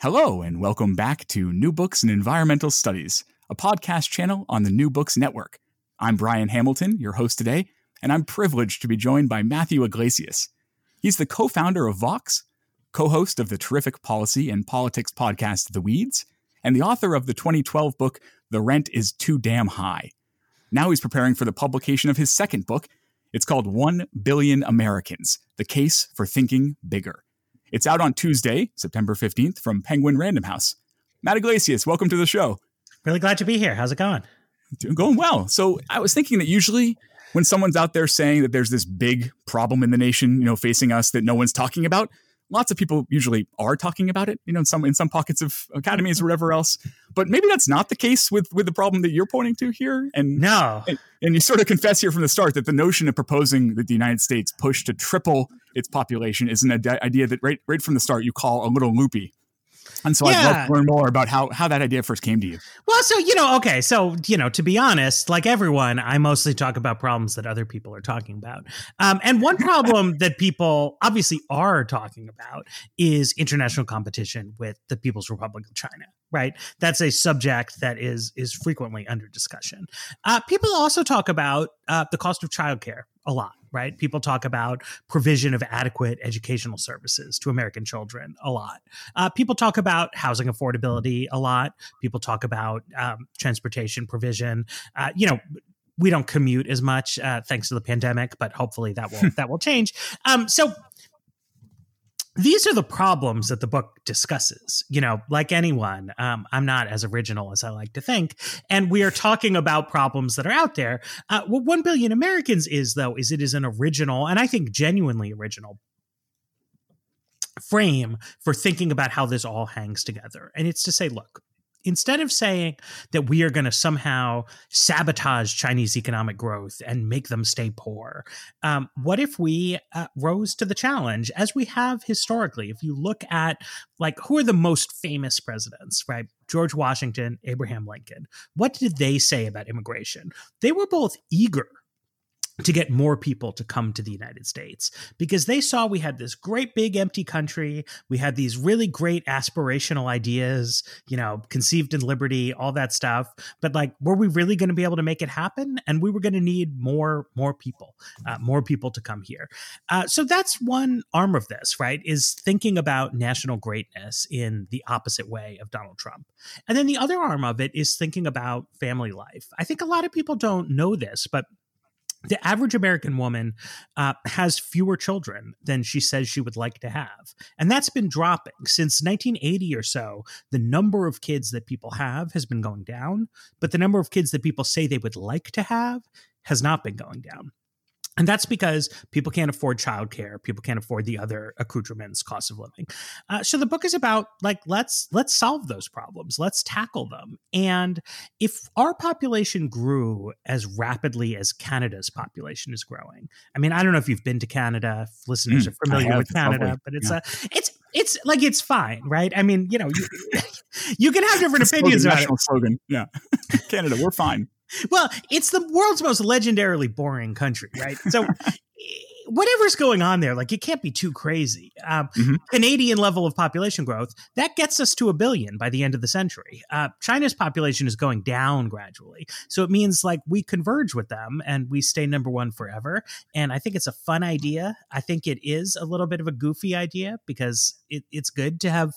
Hello, and welcome back to New Books in Environmental Studies, a podcast channel on the New Books Network. I'm Brian Hamilton, your host today, and I'm privileged to be joined by Matthew Yglesias. He's the co founder of Vox, co host of the terrific policy and politics podcast The Weeds, and the author of the 2012 book The Rent is Too Damn High. Now he's preparing for the publication of his second book. It's called 1 Billion Americans The Case for Thinking Bigger. It's out on Tuesday, September 15th from Penguin Random House. Matt Yglesias, welcome to the show. Really glad to be here. How's it going? Doing going well. So I was thinking that usually when someone's out there saying that there's this big problem in the nation, you know, facing us that no one's talking about, lots of people usually are talking about it, you know, in some in some pockets of academies or whatever else. But maybe that's not the case with with the problem that you're pointing to here. And no, and, and you sort of confess here from the start that the notion of proposing that the United States push to triple its population is an idea that right right from the start you call a little loopy. And so yeah. I'd love to learn more about how how that idea first came to you. Well, so you know, okay, so you know, to be honest, like everyone, I mostly talk about problems that other people are talking about. Um, and one problem that people obviously are talking about is international competition with the People's Republic of China. Right, that's a subject that is is frequently under discussion. Uh, people also talk about uh, the cost of childcare a lot right? People talk about provision of adequate educational services to American children a lot. Uh, people talk about housing affordability a lot. People talk about um, transportation provision. Uh, you know, we don't commute as much uh, thanks to the pandemic, but hopefully that will that will change. Um, so these are the problems that the book discusses. You know, like anyone, um, I'm not as original as I like to think, and we are talking about problems that are out there. Uh, what One Billion Americans is, though, is it is an original, and I think genuinely original frame for thinking about how this all hangs together. And it's to say, look, instead of saying that we are going to somehow sabotage Chinese economic growth and make them stay poor, um, what if we uh, rose to the challenge as we have historically? If you look at like who are the most famous presidents, right? George Washington, Abraham Lincoln. What did they say about immigration? They were both eager to get more people to come to the United States because they saw we had this great big empty country. We had these really great aspirational ideas, you know, conceived in liberty, all that stuff. But like, were we really going to be able to make it happen? And we were going to need more, more people, uh, more people to come here. Uh, so that's one arm of this, right? Is thinking about national greatness in the opposite way of Donald Trump. And then the other arm of it is thinking about family life. I think a lot of people don't know this, but the average American woman uh, has fewer children than she says she would like to have. And that's been dropping since 1980 or so. The number of kids that people have has been going down, but the number of kids that people say they would like to have has not been going down. And that's because people can't afford childcare. People can't afford the other accoutrements, cost of living. Uh, so the book is about like let's let's solve those problems. Let's tackle them. And if our population grew as rapidly as Canada's population is growing, I mean, I don't know if you've been to Canada. If listeners mm, are familiar with Canada, but it's yeah. a it's it's like it's fine, right? I mean, you know, you, you can have different opinions slogan, about national it. slogan. Yeah, Canada, we're fine well, it's the world's most legendarily boring country, right? So whatever's going on there, like it can't be too crazy. Um, Mhm. Canadian level of population growth that gets us to a billion by the end of the century. Uh, China's population is going down gradually, so it means like we converge with them and we stay number one forever. And I think it's a fun idea. I think it is a little bit of a goofy idea because it, it's good to have.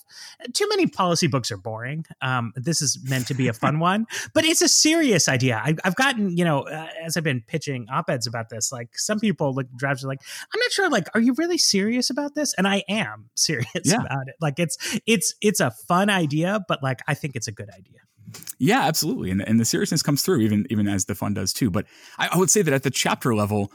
Too many policy books are boring. Um, this is meant to be a fun one, but it's a serious idea. I, I've gotten you know uh, as I've been pitching op eds about this, like some people look drafts are like, I'm not sure. Like, are you really serious about this? And I am serious Yeah. about it. Like, it's it's it's a fun idea, but like I think it's a good idea. Yeah, absolutely, and and the seriousness comes through even even as the fun does too. But I, I would say that at the chapter level,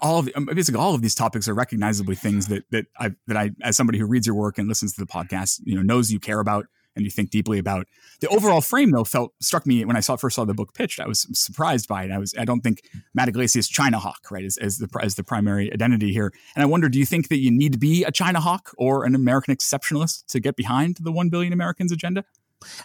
all of the, um, basically all of these topics are recognizably things that that I that I as somebody who reads your work and listens to the podcast, you know, knows you care about and you think deeply about. The overall frame though felt struck me when I saw first saw the book pitched. I was surprised by it. I was I don't think Matt Yglesias China Hawk right as, as the as the primary identity here. And I wonder, do you think that you need to be a China Hawk or an American exceptionalist to get behind the one billion Americans agenda?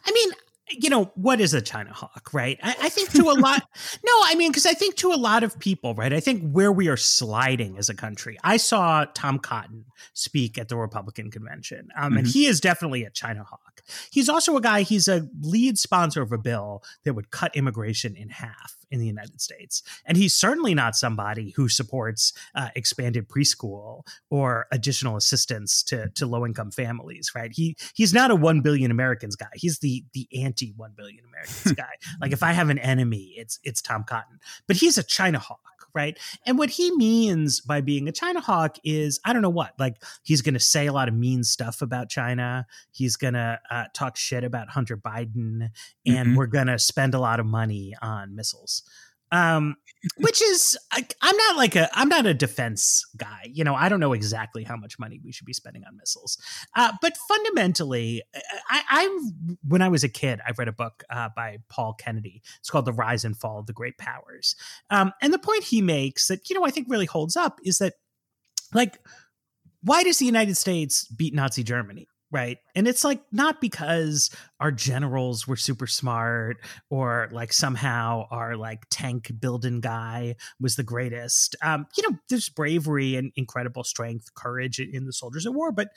I mean, you know, what is a China hawk, right? I, I think to a lot, no, I mean, because I think to a lot of people, right? I think where we are sliding as a country. I saw Tom Cotton speak at the Republican convention, um, and Mhm. he is definitely a China hawk. He's also a guy, he's a lead sponsor of a bill that would cut immigration in half in the United States. And he's certainly not somebody who supports uh, expanded preschool or additional assistance to, to low income families, right? He he's not a one billion Americans guy. He's the the anti one billion Americans guy. Like if I have an enemy, it's it's Tom Cotton. But he's a China hawk, right? And what he means by being a China hawk is I don't know what. Like he's going to say a lot of mean stuff about China. He's going to uh, talk shit about Hunter Biden, and Mhm. we're going to spend a lot of money on missiles. Um, which is I, I'm not like a I'm not a defense guy. You know, I don't know exactly how much money we should be spending on missiles. Uh, but fundamentally, I, I when I was a kid, I read a book uh, by Paul Kennedy. It's called The Rise and Fall of the Great Powers. Um, and the point he makes that you know I think really holds up is that like why does the United States beat Nazi Germany? Right. And it's like not because our generals were super smart or like somehow our like tank building guy was the greatest. Um, you know, there's bravery and incredible strength, courage in the soldiers at war, but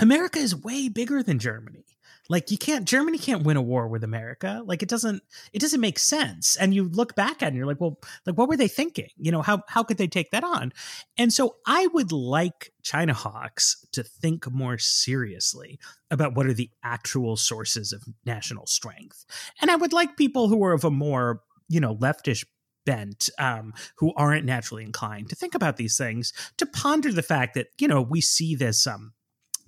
America is way bigger than Germany. Like you can't Germany can't win a war with America. Like it doesn't it doesn't make sense. And you look back at it and you're like, well, like what were they thinking? You know, how how could they take that on? And so I would like China Hawks to think more seriously about what are the actual sources of national strength. And I would like people who are of a more, you know, leftish bent um, who aren't naturally inclined to think about these things to ponder the fact that you know we see this um,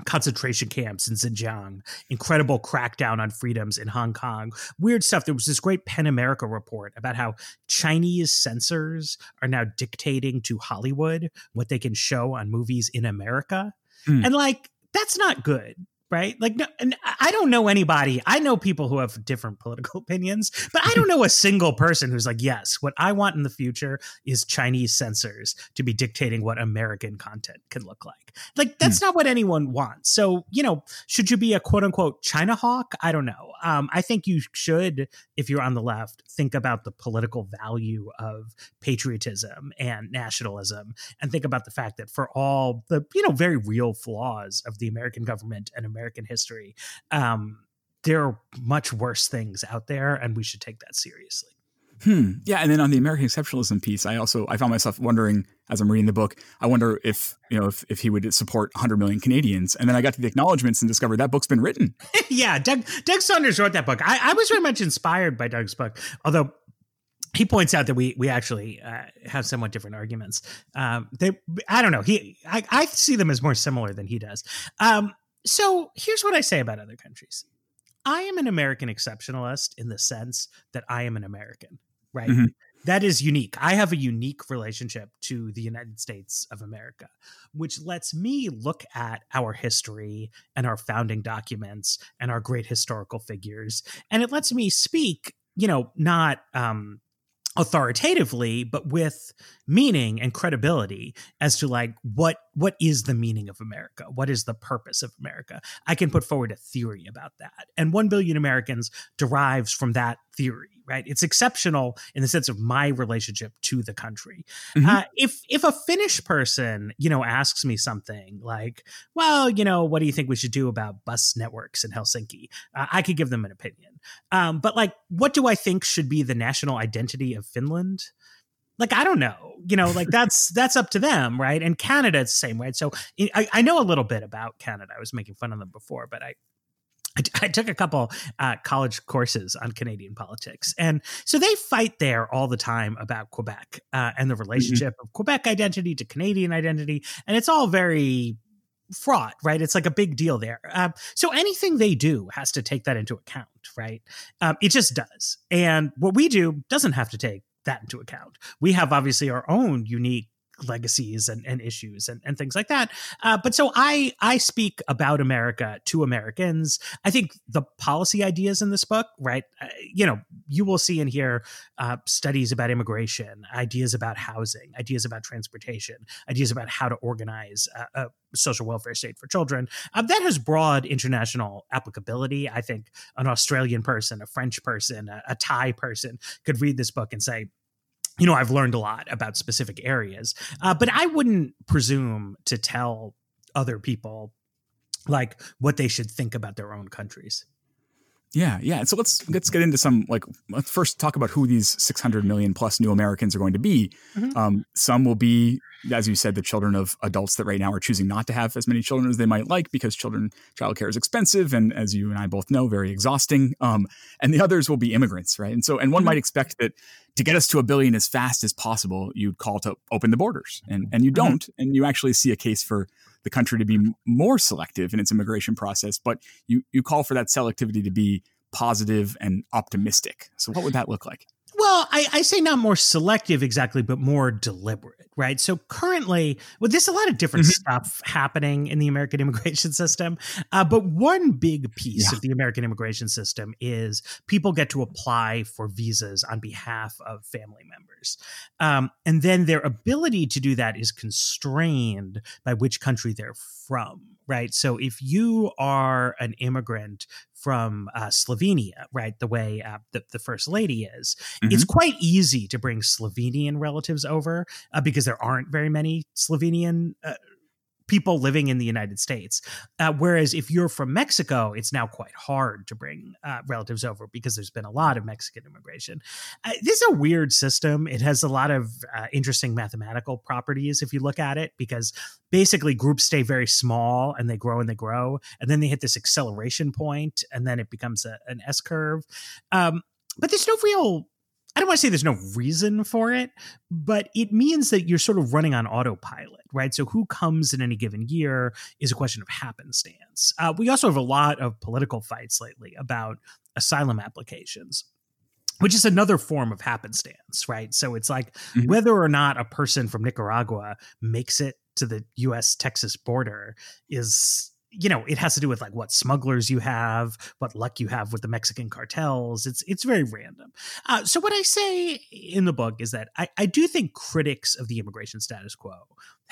concentration camps in Xinjiang, incredible crackdown on freedoms in Hong Kong, weird stuff. There was this great Pen America report about how Chinese censors are now dictating to Hollywood what they can show on movies in America. Hmm. And like, that's not good. Right. Like, no, and I don't know anybody. I know people who have different political opinions, but I don't know a single person who's like, yes, what I want in the future is Chinese censors to be dictating what American content can look like. Like, that's not what anyone wants. So, you know, should you be a quote unquote China hawk? I don't know. Um, I think you should, if you're on the left, think about the political value of patriotism and nationalism and think about the fact that for all the, you know, very real flaws of the American government and American history, um, there are much worse things out there, and we should take that seriously. Hmm. Yeah, and then on the American exceptionalism piece, I also I found myself wondering as I'm reading the book, I wonder if you know if, if he would support 100 million Canadians, and then I got to the acknowledgments and discovered that book's been written. yeah, Doug Doug Saunders wrote that book. I, I was very much inspired by Doug's book, although he points out that we we actually uh, have somewhat different arguments. Um, they, I don't know. He, I, I see them as more similar than he does. Um, so here's what I say about other countries. I am an American exceptionalist in the sense that I am an American, right? Mhm. That is unique. I have a unique relationship to the United States of America, which lets me look at our history and our founding documents and our great historical figures. And it lets me speak, you know, not um, authoritatively, but with meaning and credibility as to like what what is the meaning of America? What is the purpose of America? I can put forward a theory about that. And 1 billion Americans derives from that theory, right? It's exceptional in the sense of my relationship to the country. Mm-hmm. Uh, if if a Finnish person, you know, asks me something like, "Well, you know, what do you think we should do about bus networks in Helsinki?" Uh, I could give them an opinion. Um, but like, what do I think should be the national identity of Finland? like i don't know you know like that's that's up to them right and canada it's the same way so I, I know a little bit about canada i was making fun of them before but i I, I took a couple uh, college courses on Canadian politics. And so they fight there all the time about Quebec uh, and the mm-hmm. relationship mm-hmm. of Quebec identity to Canadian identity. And it's all very fraught, right? It's like a big deal there. Um, so anything they do has to take that into account, right? Um, it just does. And what we do doesn't have to take that into account. We have obviously our own unique legacies and, and issues and, and things like that. Uh, but so I I speak about America to Americans. I think the policy ideas in this book, right? Uh, you know, you will see and hear uh, studies about immigration, ideas about housing, ideas about transportation, ideas about how to organize a, social welfare state for children. Uh, that has broad international applicability. I think an Australian person, a French person, a, a Thai person could read this book and say, you know, I've learned a lot about specific areas, uh, but I wouldn't presume to tell other people like what they should think about their own countries. Yeah, yeah. So let's let's get into some like let's first talk about who these 600 million plus new Americans are going to be. Mm-hmm. Um, some will be, as you said, the children of adults that right now are choosing not to have as many children as they might like because children childcare is expensive and, as you and I both know, very exhausting. Um, and the others will be immigrants, right? And so, and one mm-hmm. might expect that to get us to a billion as fast as possible, you'd call to open the borders, and and you mm-hmm. don't, mm-hmm. and you actually see a case for the country to be more selective in its immigration process, but you you call for that selectivity to be positive and optimistic. So what would that look like? Well, I, I, say not more selective exactly, but more deliberate, right? So currently, well, there's a lot of different mm-hmm. stuff happening in the American immigration system. Uh, but one big piece yeah. of the American immigration system is people get to apply for visas on behalf of family members. Um, and then their ability to do that is constrained by which country they're from right? So if you are an immigrant from uh, Slovenia, right, the way uh, the, the first lady is, mm-hmm. it's quite easy to bring Slovenian relatives over uh, because there aren't very many Slovenian uh, people living in the United States. Uh, whereas if you're from Mexico, it's now quite hard to bring uh, relatives over because there's been a lot of Mexican immigration. Uh, this is a weird system. It has a lot of uh, interesting mathematical properties if you look at it, because basically groups stay very small and they grow and they grow. And then they hit this acceleration point and then it becomes a, an S curve. Um, but there's no real I don't want to say there's no reason for it, but it means that you're sort of running on autopilot, right? So who comes in any given year is a question of happenstance. Uh, we also have a lot of political fights lately about asylum applications which is another form of happenstance, right? So it's like mm-hmm. whether or not a person from Nicaragua makes it to the US Texas border is you know it has to do with like what smugglers you have what luck you have with the mexican cartels. It's it's very random. Uh, so what i say in the book is that I, I do think critics of the immigration status quo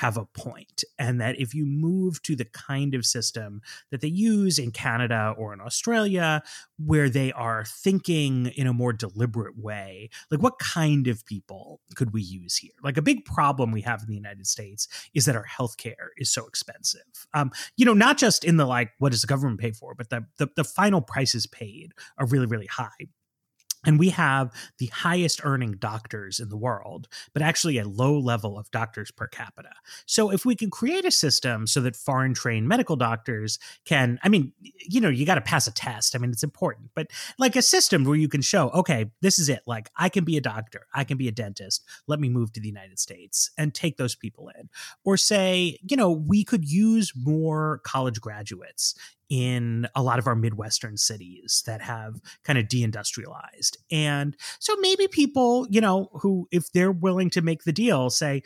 have a point and that if you move to the kind of system that they use in Canada or in Australia where they are thinking in a more deliberate way like what kind of people could we use here? Like a big problem we have in the United States is that our healthcare is so expensive. Um, you know not just in the like what does the government pay for but the, the the final prices paid are really really high and we have the highest earning doctors in the world, but actually a low level of doctors per capita. So, if we can create a system so that foreign trained medical doctors can, I mean, you know, you got to pass a test. I mean, it's important, but like a system where you can show, okay, this is it. Like, I can be a doctor, I can be a dentist. Let me move to the United States and take those people in. Or say, you know, we could use more college graduates in a lot of our Midwestern cities that have kind of deindustrialized. And so maybe people, you know, who, if they're willing to make the deal, say,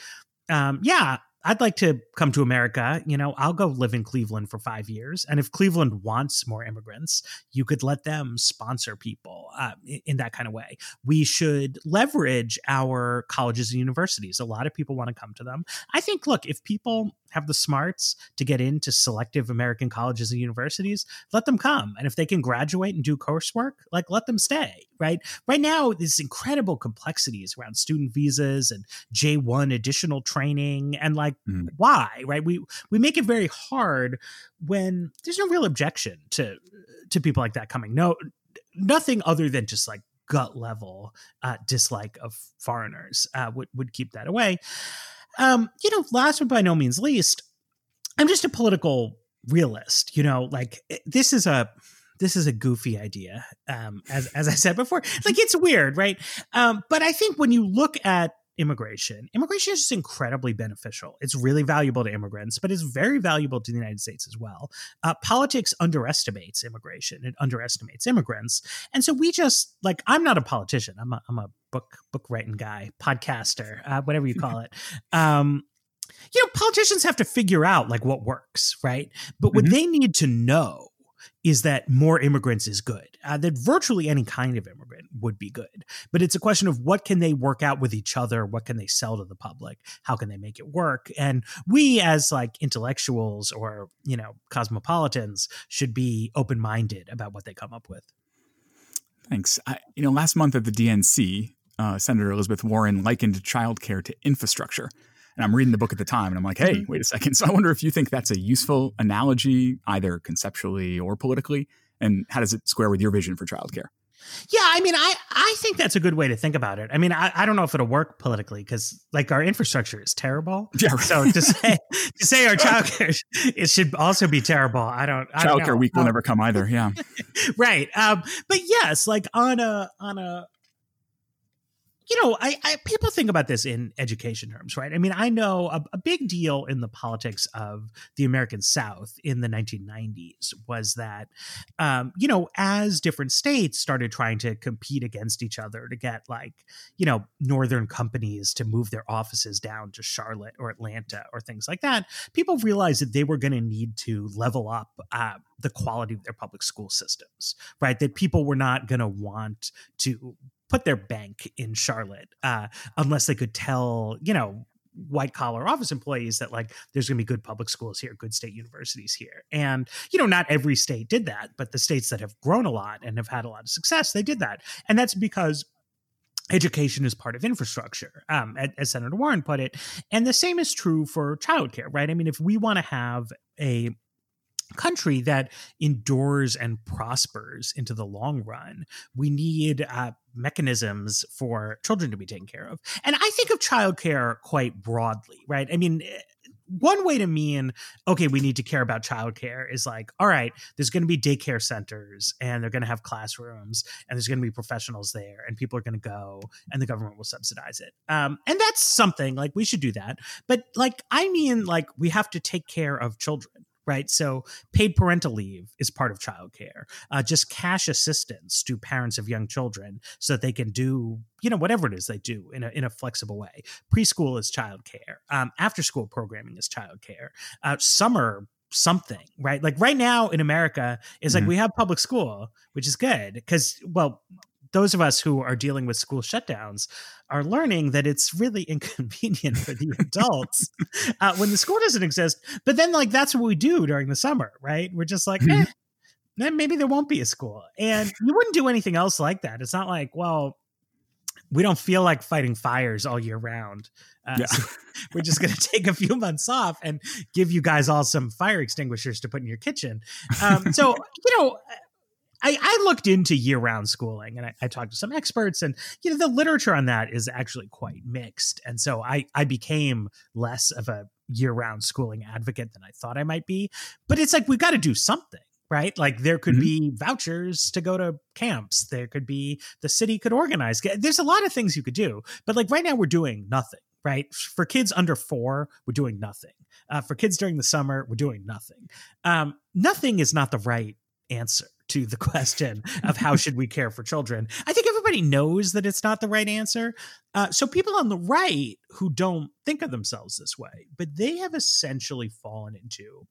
um, yeah, I'd like to come to America. You know, I'll go live in Cleveland for five years. And if Cleveland wants more immigrants, you could let them sponsor people uh, in, in, that kind of way. We should leverage our colleges and universities. A lot of people want to come to them. I think, look, if people have the smarts to get into selective American colleges and universities, let them come. And if they can graduate and do coursework, like let them stay, right? Right now, there's incredible complexities around student visas and J1 additional training and like mm. why, right? We we make it very hard when there's no real objection to to people like that coming. No nothing other than just like gut level uh, dislike of foreigners uh, would would keep that away. Um, you know, last but by no means least, I'm just a political realist. You know, like eh, this is a this is a goofy idea. Um, as as I said before, like it's weird, right? Um, but I think when you look at immigration. Immigration is just incredibly beneficial. It's really valuable to immigrants, but it's very valuable to the United States as well. Uh, politics underestimates immigration. It underestimates immigrants, and so we just like I'm not a politician. I'm a I'm a book book writing guy, podcaster, uh, whatever you call it. Um, you know, politicians have to figure out like what works, right? But what mm-hmm. they need to know is that more immigrants is good. Uh, that virtually any kind of immigrant would be good. But it's a question of what can they work out with each other? What can they sell to the public? How can they make it work? And we as like intellectuals or, you know, cosmopolitans should be open-minded about what they come up with. Thanks. I, you know, last month at the DNC, uh, Senator Elizabeth Warren likened childcare to infrastructure. And I'm reading the book at the time and I'm like, hey, mm-hmm. wait a second. So I wonder if you think that's a useful analogy, either conceptually or politically. And how does it square with your vision for childcare? Yeah, I mean, I I think that's a good way to think about it. I mean, I, I don't know if it'll work politically because like our infrastructure is terrible. Yeah. Right. So to say to say our childcare it should also be terrible. I don't. I childcare don't week will um, never come either. Yeah. right. Um. But yes, like on a on a you know, I, I, people think about this in education terms, right? I mean, I know a, a, big deal in the politics of the American South in the 1990s was that, um, you know, as different states started trying to compete against each other to get like, you know, northern companies to move their offices down to Charlotte or Atlanta or things like that, people realized that they were going to need to level up uh, the quality of their public school systems, right? That people were not going to want to put their bank in Charlotte uh, unless they could tell, you know, white collar office employees that like there's going to be good public schools here good state universities here. And you know not every state did that but the states that have grown a lot and have had a lot of success they did that. And that's because education is part of infrastructure um, as senator warren put it. And the same is true for childcare right? I mean if we want to have a country that endures and prospers into the long run, we need uh, mechanisms for children to be taken care of. And I think of childcare quite broadly, right? I mean, eh, one way to mean okay we need to care about childcare is like all right there's going to be daycare centers and they're going to have classrooms and there's going to be professionals there and people are going to go and the government will subsidize it um, and that's something like we should do that but like i mean like we have to take care of children right? So paid parental leave is part of childcare. Uh, just cash assistance to parents of young children so that they can do, you know, whatever it is they do in a, in a flexible way. Preschool is childcare. Um, after school programming is childcare. Uh, summer something, right? Like right now in America is like mm-hmm. we have public school, which is good because, well, those of us who are dealing with school shutdowns are learning that it's really inconvenient for the adults uh, when the school doesn't exist. But then, like, that's what we do during the summer, right? We're just like, mm-hmm. eh, then maybe there won't be a school. And you wouldn't do anything else like that. It's not like, well, we don't feel like fighting fires all year round. Uh, yeah. so we're just going to take a few months off and give you guys all some fire extinguishers to put in your kitchen. Um, so, you know, I, I looked into year round schooling and I, I, talked to some experts, and you know the literature on that is actually quite mixed. And so I I became less of a year round schooling advocate than I thought I might be. But it's like we've got to do something. Right. Like there could mm-hmm. be vouchers to go to camps. There could be the city could organize. There's a lot of things you could do. But like right now, we're doing nothing right? For kids under four, we're doing nothing. Uh, for kids during the summer, we're doing nothing. Um, nothing is not the right answer to the question of how should we care for children. I think everybody knows that it's not the right answer. Uh, so people on the right who don't think of themselves this way, but they have essentially fallen into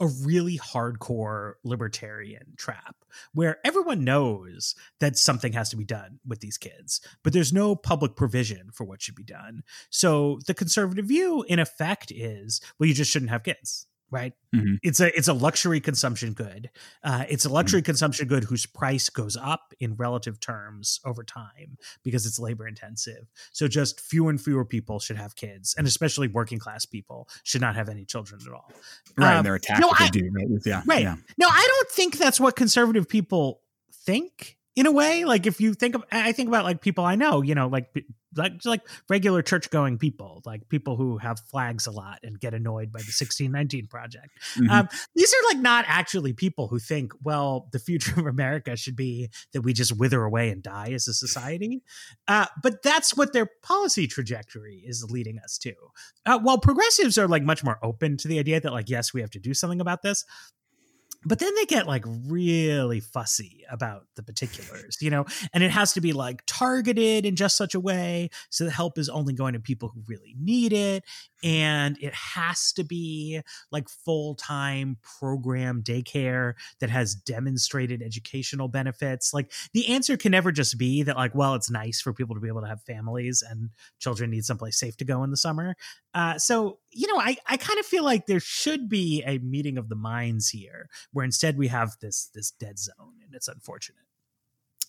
a really hardcore libertarian trap where everyone knows that something has to be done with these kids, but there's no public provision for what should be done. So the conservative view, in effect, is well, you just shouldn't have kids right? Mm-hmm. it's a it's a luxury consumption good. Uh, it's a luxury mm-hmm. consumption good whose price goes up in relative terms over time because it's labor intensive. So just fewer and fewer people should have kids and especially working class people should not have any children at all. Right um, they're attacked no, I, do right? Yeah right. yeah. no i don't think that's what conservative people think in a way like if you think of i think about like people i know you know like like like regular church going people like people who have flags a lot and get annoyed by the 1619 project. Mm-hmm. um, these are like not actually people who think well the future of america should be that we just wither away and die as a society. Uh, but that's what their policy trajectory is leading us to. Uh, while progressives are like much more open to the idea that like yes we have to do something about this but then they get like really fussy about the particulars, you know, and it has to be like targeted in just such a way so the help is only going to people who really need it. And it has to be like full time program daycare that has demonstrated educational benefits. Like the answer can never just be that, like, well, it's nice for people to be able to have families and children need someplace safe to go in the summer. Uh, so, you know, I, I kind of feel like there should be a meeting of the minds here where instead we have this this dead zone and it's unfortunate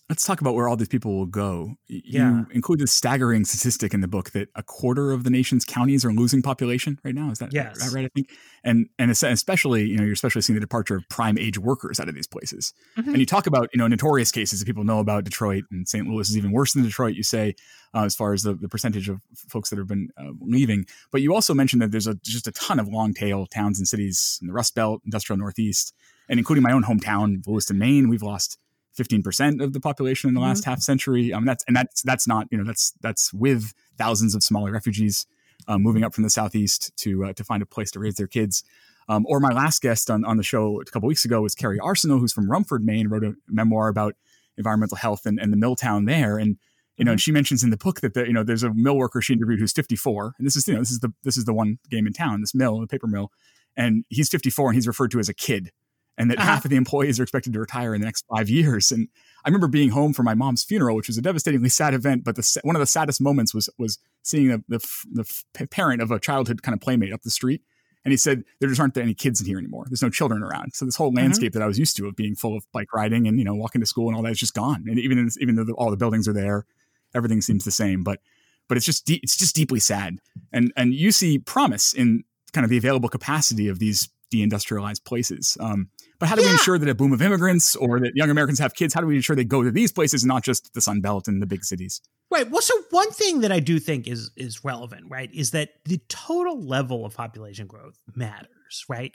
let's talk about where all these people will go. Yeah. You include this staggering statistic in the book that a quarter of the nation's counties are losing population right now. Is that yes. right? I think, and and especially you know you're especially seeing the departure of prime age workers out of these places. Mm-hmm. And you talk about you know notorious cases that people know about Detroit and St. Louis is even worse than Detroit. You say uh, as far as the, the percentage of folks that have been uh, leaving, but you also mentioned that there's a just a ton of long tail towns and cities in the Rust Belt, industrial Northeast, and including my own hometown, Lewiston, Maine. We've lost 15% of the population in the last mm-hmm. half century. Um, that's and that's that's not you know that's that's with thousands of Somali refugees uh, moving up from the southeast to uh, to find a place to raise their kids. Um, or my last guest on, on the show a couple weeks ago was Kerri Arsenault, who's from Rumford, Maine, wrote a memoir about environmental health and, and the mill town there. And you know, mm-hmm. and she mentions in the book that the, you know there's a mill worker she interviewed who's 54, and this is you know this is the this is the one game in town, this mill, the paper mill, and he's 54 and he's referred to as a kid and that uh-huh. half of the employees are expected to retire in the next five years. And I remember being home for my mom's funeral, which was a devastatingly sad event. But the, one of the saddest moments was was seeing the, the, the parent of a childhood kind of playmate up the street. And he said, there just aren't any kids in here anymore. There's no children around. So this whole mm-hmm. landscape mm-hmm. that I was used to of being full of bike riding and, you know, walking to school and all that is just gone. And even, even though the, all the buildings are there, everything seems the same. But, but it's just, de- it's just deeply sad. And, and you see promise in kind of the available capacity of these deindustrialized places. Um, but how do yeah. we ensure that a boom of immigrants or that young Americans have kids? How do we ensure they go to these places, and not just the Sun Belt and the big cities? Right. Well, so one thing that I do think is is relevant, right, is that the total level of population growth matters, right?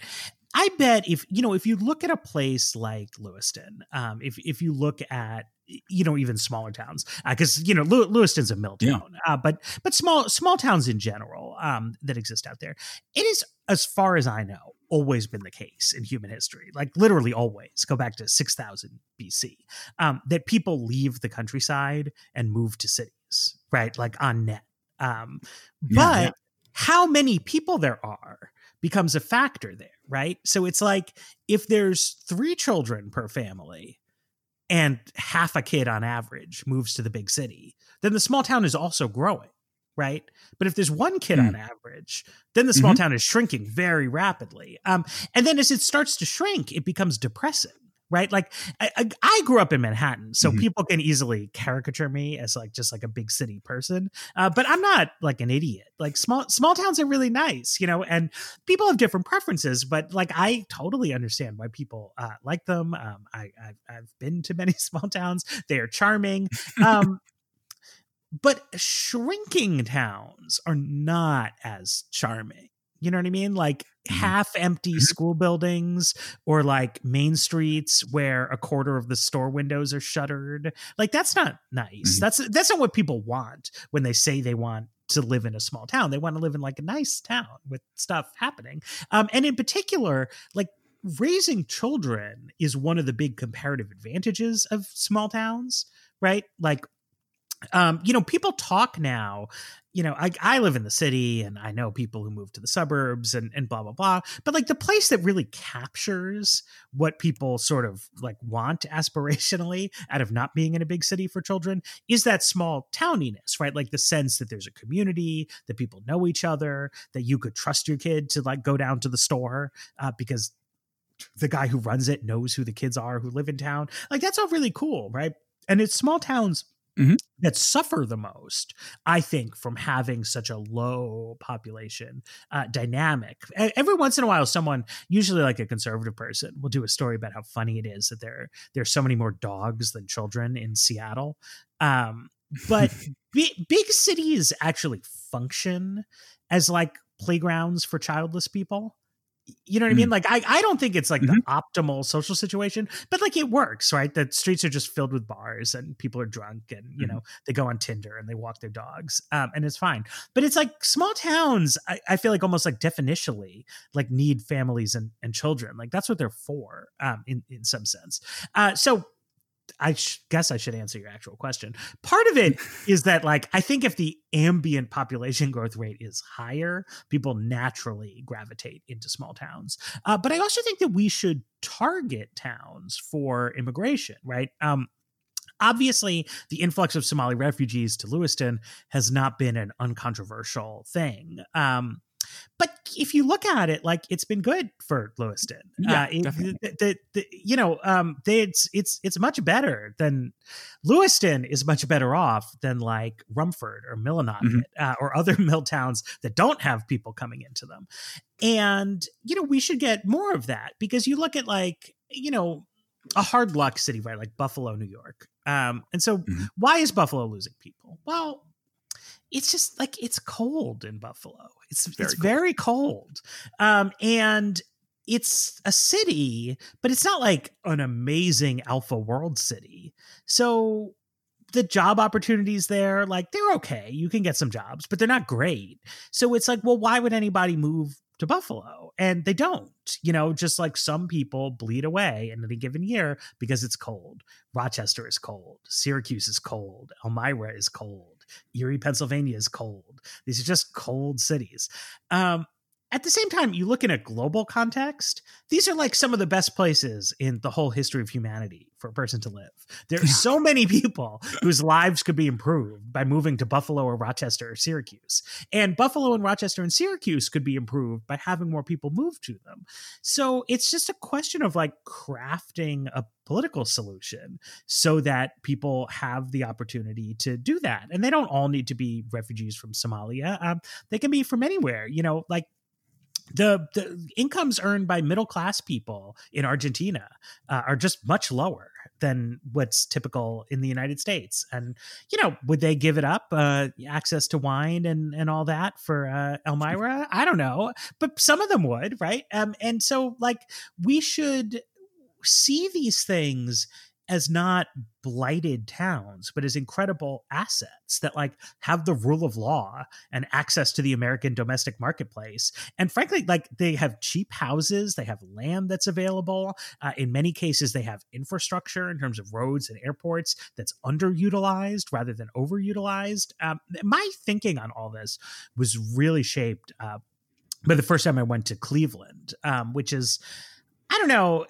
I bet if you know if you look at a place like Lewiston, um, if if you look at you know even smaller towns because uh, you know Lew- Lewiston's a mill town, yeah. uh, but but small small towns in general um, that exist out there, it is as far as I know always been the case in human history, like literally always. Go back to six thousand BC, um, that people leave the countryside and move to cities, right? Like on net. Um, but yeah, yeah. how many people there are becomes a factor there, right? So it's like if there's three children per family and half a kid on average moves to the big city, then the small town is also growing, right? But if there's one kid mm. on average, then the small mm-hmm. town is shrinking very rapidly. Um, and then as it starts to shrink, it becomes depressing right? Like I, I, grew up in Manhattan, so mm-hmm. people can easily caricature me as like just like a big city person. Uh, but I'm not like an idiot. Like small small towns are really nice, you know, and people have different preferences. But like I totally understand why people uh, like them. Um, I I've, I've, been to many small towns; they are charming. Um, but shrinking towns are not as charming. You know what I mean? Like. Half empty mm-hmm. school buildings or like main streets where a quarter of the store windows are shuttered. Like that's not nice. Mm-hmm. That's that's not what people want when they say they want to live in a small town. They want to live in like a nice town with stuff happening. Um, and in particular, like raising children is one of the big comparative advantages of small towns, right? Like um, you know, people talk now you know, I, I live in the city and I know people who move to the suburbs and, and blah, blah, blah. But like the place that really captures what people sort of like want aspirationally out of not being in a big city for children is that small towniness, right? Like the sense that there's a community, that people know each other, that you could trust your kid to like go down to the store uh, because the guy who runs it knows who the kids are who live in town. Like that's all really cool, right? And it's small towns mm-hmm. that suffer the most, I think, from having such a low population uh, dynamic. Every once in a while, someone, usually like a conservative person, will do a story about how funny it is that there there's so many more dogs than children in Seattle. Um, but big cities actually function as like playgrounds for childless people you know what mm. I mean? Like, I, I don't think it's like mm-hmm. the optimal social situation, but like it works, right? The streets are just filled with bars and people are drunk and, you mm-hmm. know, they go on Tinder and they walk their dogs um, and it's fine. But it's like small towns, I, I, feel like almost like definitionally like need families and, and children. Like that's what they're for um, in, in some sense. Uh, so I sh- guess I should answer your actual question. Part of it is that, like, I think if the ambient population growth rate is higher, people naturally gravitate into small towns. Uh, but I also think that we should target towns for immigration, right? Um, obviously the influx of somali refugees to lewiston has not been an uncontroversial thing um, but if you look at it, like it's been good for Lewiston. Yeah, uh, it. The, the, the, you know, um, they, it's it's it's much better than Lewiston is much better off than like Rumford or Millinocket mm-hmm. uh, or other mill towns that don't have people coming into them. And you know, we should get more of that because you look at like you know a hard luck city, right? Like Buffalo, New York. Um, and so mm-hmm. why is Buffalo losing people? Well, it's just like it's cold in Buffalo. It's very it's cold. very cold. Um, and it's a city, but it's not like an amazing alpha world city. So the job opportunities there, like they're okay. You can get some jobs, but they're not great. So it's like, well, why would anybody move to Buffalo? And they don't, you know, just like some people bleed away in any given year because it's cold. Rochester is cold. Syracuse is cold. Elmira is cold. Erie, Pennsylvania is cold. These are just cold cities. Um, at the same time, you look in a global context, these are like some of the best places in the whole history of humanity for a person to live. There are so many people whose lives could be improved by moving to Buffalo or Rochester or Syracuse. And Buffalo and Rochester and Syracuse could be improved by having more people move to them. So it's just a question of like crafting a political solution so that people have the opportunity to do that. And they don't all need to be refugees from Somalia. Um, they can be from anywhere. You know, like the, the incomes earned by middle class people in Argentina uh, are just much lower than what's typical in the United States. And you know, would they give it up uh, access to wine and and all that for uh, Elmira? I don't know, but some of them would, right? Um, and so like we should see these things as not blighted towns, but as incredible assets that like have the rule of law and access to the American domestic marketplace. And frankly, like they have cheap houses, they have land that's available. Uh, in many cases, they have infrastructure in terms of roads and airports that's underutilized rather than overutilized. Um, my thinking on all this was really shaped uh, by the first time I went to Cleveland, um, which is I don't know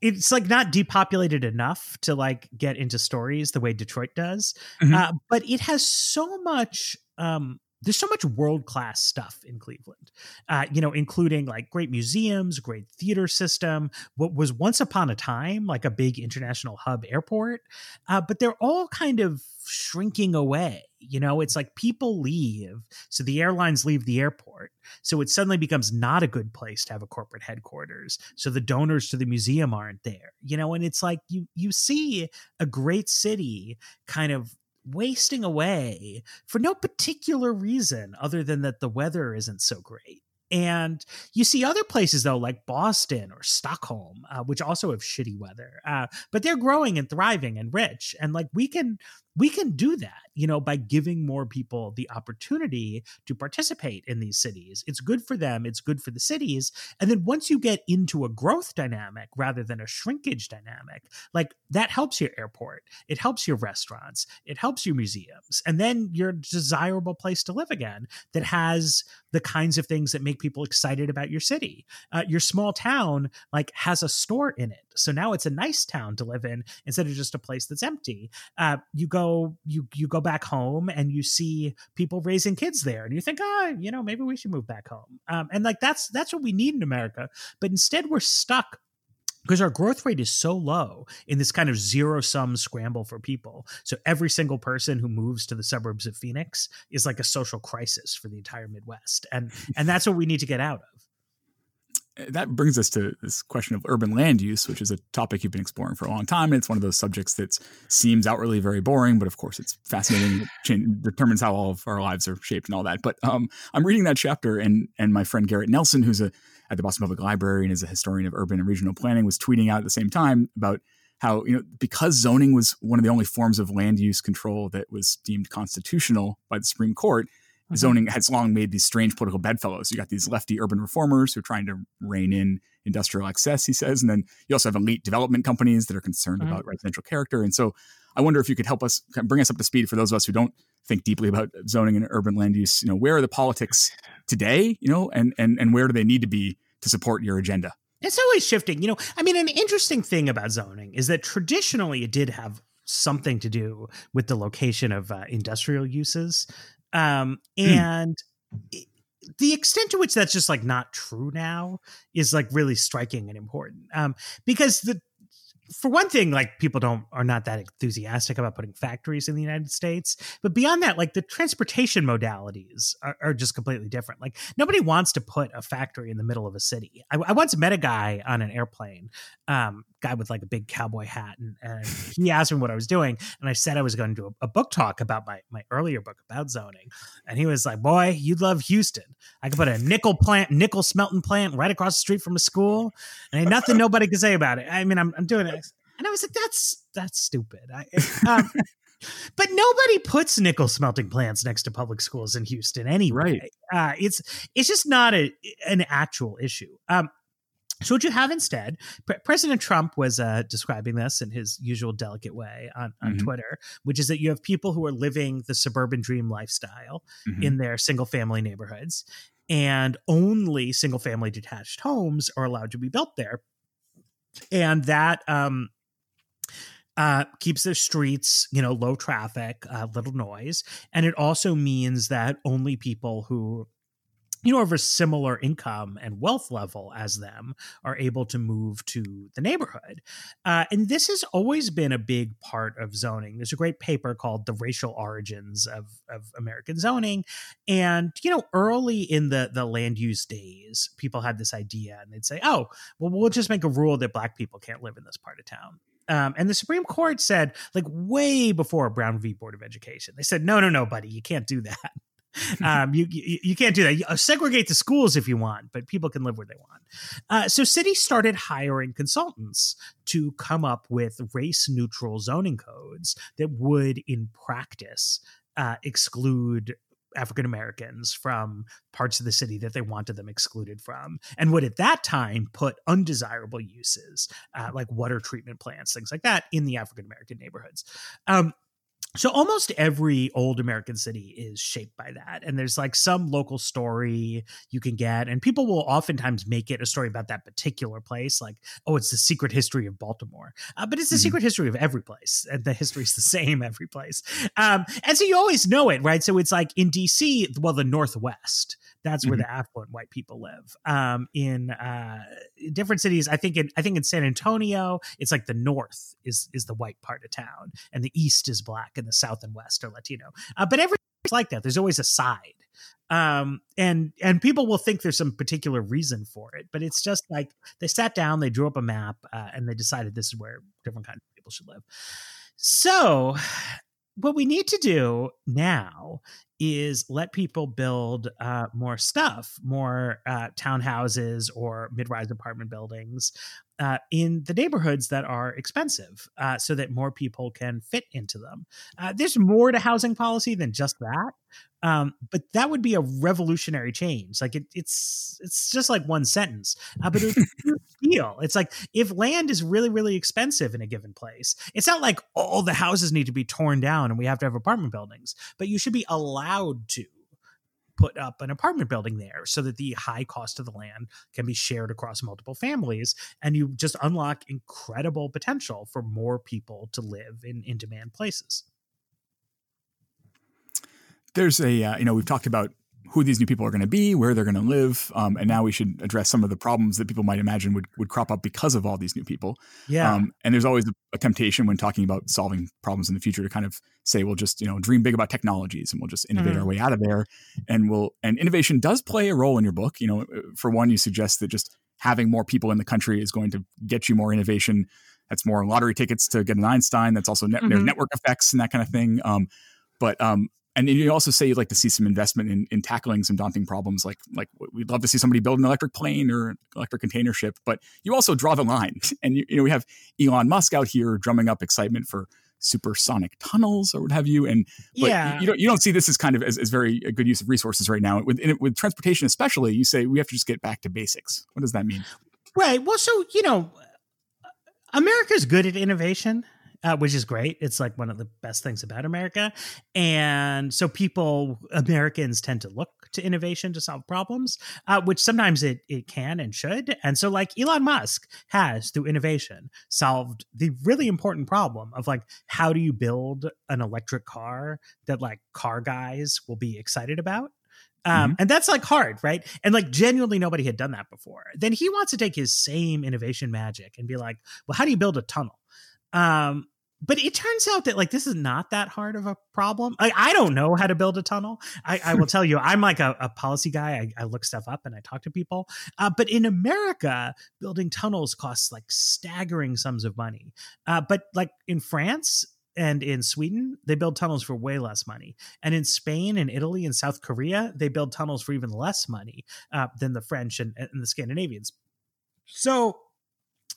it's like not depopulated enough to like get into stories the way Detroit does, mm-hmm. uh, but it has so much. Um, there's so much world class stuff in Cleveland, uh, you know, including like great museums, great theater system, what was once upon a time like a big international hub airport, uh, but they're all kind of shrinking away. You know, it's like people leave, so the airlines leave the airport, so it suddenly becomes not a good place to have a corporate headquarters. So the donors to the museum aren't there. You know, and it's like you you see a great city kind of wasting away for no particular reason other than that the weather isn't so great. and you see other places though, like Boston or Stockholm, uh, which also have shitty weather, uh, but they're growing and thriving and rich. And like we can we can do that, you know, by giving more people the opportunity to participate in these cities. It's good for them, it's good for the cities. And then once you get into a growth dynamic rather than a shrinkage dynamic, like that helps your airport, it helps your restaurants, it helps your museums. And then you're a desirable place to live again that has the kinds of things that make people excited about your city. Uh, your small town like has a store in it. So now it's a nice town to live in instead of just a place that's empty. Uh, you go you you go back home and you see people raising kids there, and you think, ah, oh, you know, maybe we should move back home. Um, and like that's that's what we need in America. But instead, we're stuck because our growth rate is so low in this kind of zero sum scramble for people. So every single person who moves to the suburbs of Phoenix is like a social crisis for the entire Midwest. And and that's what we need to get out of that brings us to this question of urban land use, which is a topic you've been exploring for a long time. And it's one of those subjects that seems outwardly very boring, but of course it's fascinating. It determines how all of our lives are shaped and all that. But um, I'm reading that chapter, and and my friend Garrett Nelson, who's a at the Boston Public Library and is a historian of urban and regional planning, was tweeting out at the same time about how you know because zoning was one of the only forms of land use control that was deemed constitutional by the Supreme Court Mm-hmm. Zoning has long made these strange political bedfellows. You got these lefty urban reformers who are trying to rein in industrial excess, he says. And then you also have elite development companies that are concerned mm-hmm. about residential character. And so I wonder if you could help us bring us up to speed for those of us who don't think deeply about zoning and urban land use. You know, where are the politics today, you know, and, and, and where do they need to be to support your agenda? It's always shifting. You know, I mean, an interesting thing about zoning is that traditionally it did have something to do with the location of uh, industrial uses. Um, hmm. and mm. the extent to which that's just like not true now is like really striking and important. Um, because the for one thing, like people don't are not that enthusiastic about putting factories in the United States. But beyond that, like the transportation modalities are, are just completely different. Like nobody wants to put a factory in the middle of a city. I, I once met a guy on an airplane, um, guy with like a big cowboy hat, and, and he asked me what I was doing, and I said I was going to do a, a book talk about my my earlier book about zoning, and he was like, "Boy, you'd love Houston. I could put a nickel plant, nickel smelting plant right across the street from a school, and ain't nothing nobody can say about it. I mean, I'm, I'm doing it." And I was like, that's that's stupid. I, um, but nobody puts nickel smelting plants next to public schools in Houston anyway. Right. Uh, it's it's just not a an actual issue. Um, so what you have instead, Pre- President Trump was uh, describing this in his usual delicate way on, on mm-hmm. Twitter, which is that you have people who are living the suburban dream lifestyle mm-hmm. in their single family neighborhoods, and only single family detached homes are allowed to be built there, and that um, uh, keeps the streets, you know, low traffic, uh, little noise, and it also means that only people who you know, of a similar income and wealth level as them are able to move to the neighborhood. Uh, and this has always been a big part of zoning. There's a great paper called The Racial Origins of, of American Zoning. And, you know, early in the, the land use days, people had this idea and they'd say, oh, well, we'll just make a rule that black people can't live in this part of town. Um, and the Supreme Court said, like way before Brown v. Board of Education, they said, no, no, no, buddy, you can't do that. um, you, you, you can't do that. You, uh, segregate the schools if you want, but people can live where they want. Uh, so cities started hiring consultants to come up with race neutral zoning codes that would, in practice, uh, exclude African Americans from parts of the city that they wanted them excluded from, and would at that time put undesirable uses uh, like water treatment plants, things like that, in the African American neighborhoods. Um, so almost every old american city is shaped by that and there's like some local story you can get and people will oftentimes make it a story about that particular place like oh it's the secret history of baltimore uh, but it's the mm-hmm. secret history of every place and the history is the same every place um, and so you always know it right so it's like in dc well the northwest that's where mm-hmm. the affluent white people live. Um, in uh, different cities, I think in I think in San Antonio, it's like the north is is the white part of town, and the east is black, and the south and west are Latino. Uh, but everything's like that. There's always a side, um, and and people will think there's some particular reason for it, but it's just like they sat down, they drew up a map, uh, and they decided this is where different kinds of people should live. So, what we need to do now is let people build uh, more stuff, more uh, townhouses or mid-rise apartment buildings uh, in the neighborhoods that are expensive, uh, so that more people can fit into them. Uh, there's more to housing policy than just that, um, but that would be a revolutionary change. Like it, it's it's just like one sentence, uh, but it's deal. It's like if land is really really expensive in a given place, it's not like all the houses need to be torn down and we have to have apartment buildings, but you should be allowed to put up an apartment building there so that the high cost of the land can be shared across multiple families and you just unlock incredible potential for more people to live in in demand places. There's a uh, you know we've talked about who these new people are going to be, where they're going to live, um, and now we should address some of the problems that people might imagine would, would crop up because of all these new people. Yeah. Um, and there's always a, temptation when talking about solving problems in the future to kind of say, we'll just you know dream big about technologies and we'll just innovate mm. our way out of there. And we'll and innovation does play a role in your book. You know, for one, you suggest that just having more people in the country is going to get you more innovation. That's more lottery tickets to get an Einstein. That's also net, mm-hmm. network effects and that kind of thing. Um, but um, and you also say you'd like to see some investment in, in tackling some daunting problems like like we'd love to see somebody build an electric plane or electric container ship but you also draw the line. And you, you know we have elon musk out here drumming up excitement for supersonic tunnels or what have you. And yeah. you, don't you don't see this as kind of as, as very a good use of resources right now. With with transportation especially you say we have to just get back to basics. What does that mean? Right. Well so you know america's good at innovation uh, which is great. It's like one of the best things about America. And so people, Americans tend to look to innovation to solve problems, uh, which sometimes it, it can and should. And so, like Elon Musk has, through innovation, solved the really important problem of like, how do you build an electric car that like car guys will be excited about? Um, mm-hmm. And that's like hard, right? And like genuinely nobody had done that before. Then he wants to take his same innovation magic and be like, well, how do you build a tunnel? Um, but it turns out that like this is not that hard of a problem. I, I don't know how to build a tunnel. I, I will tell you, I'm like a, a policy guy. I, I, look stuff up and I talk to people. Uh, but in America, building tunnels costs like staggering sums of money. Uh, but like in France, and in Sweden, they build tunnels for way less money. And in Spain and Italy and South Korea, they build tunnels for even less money uh, than the French and, and the Scandinavians. So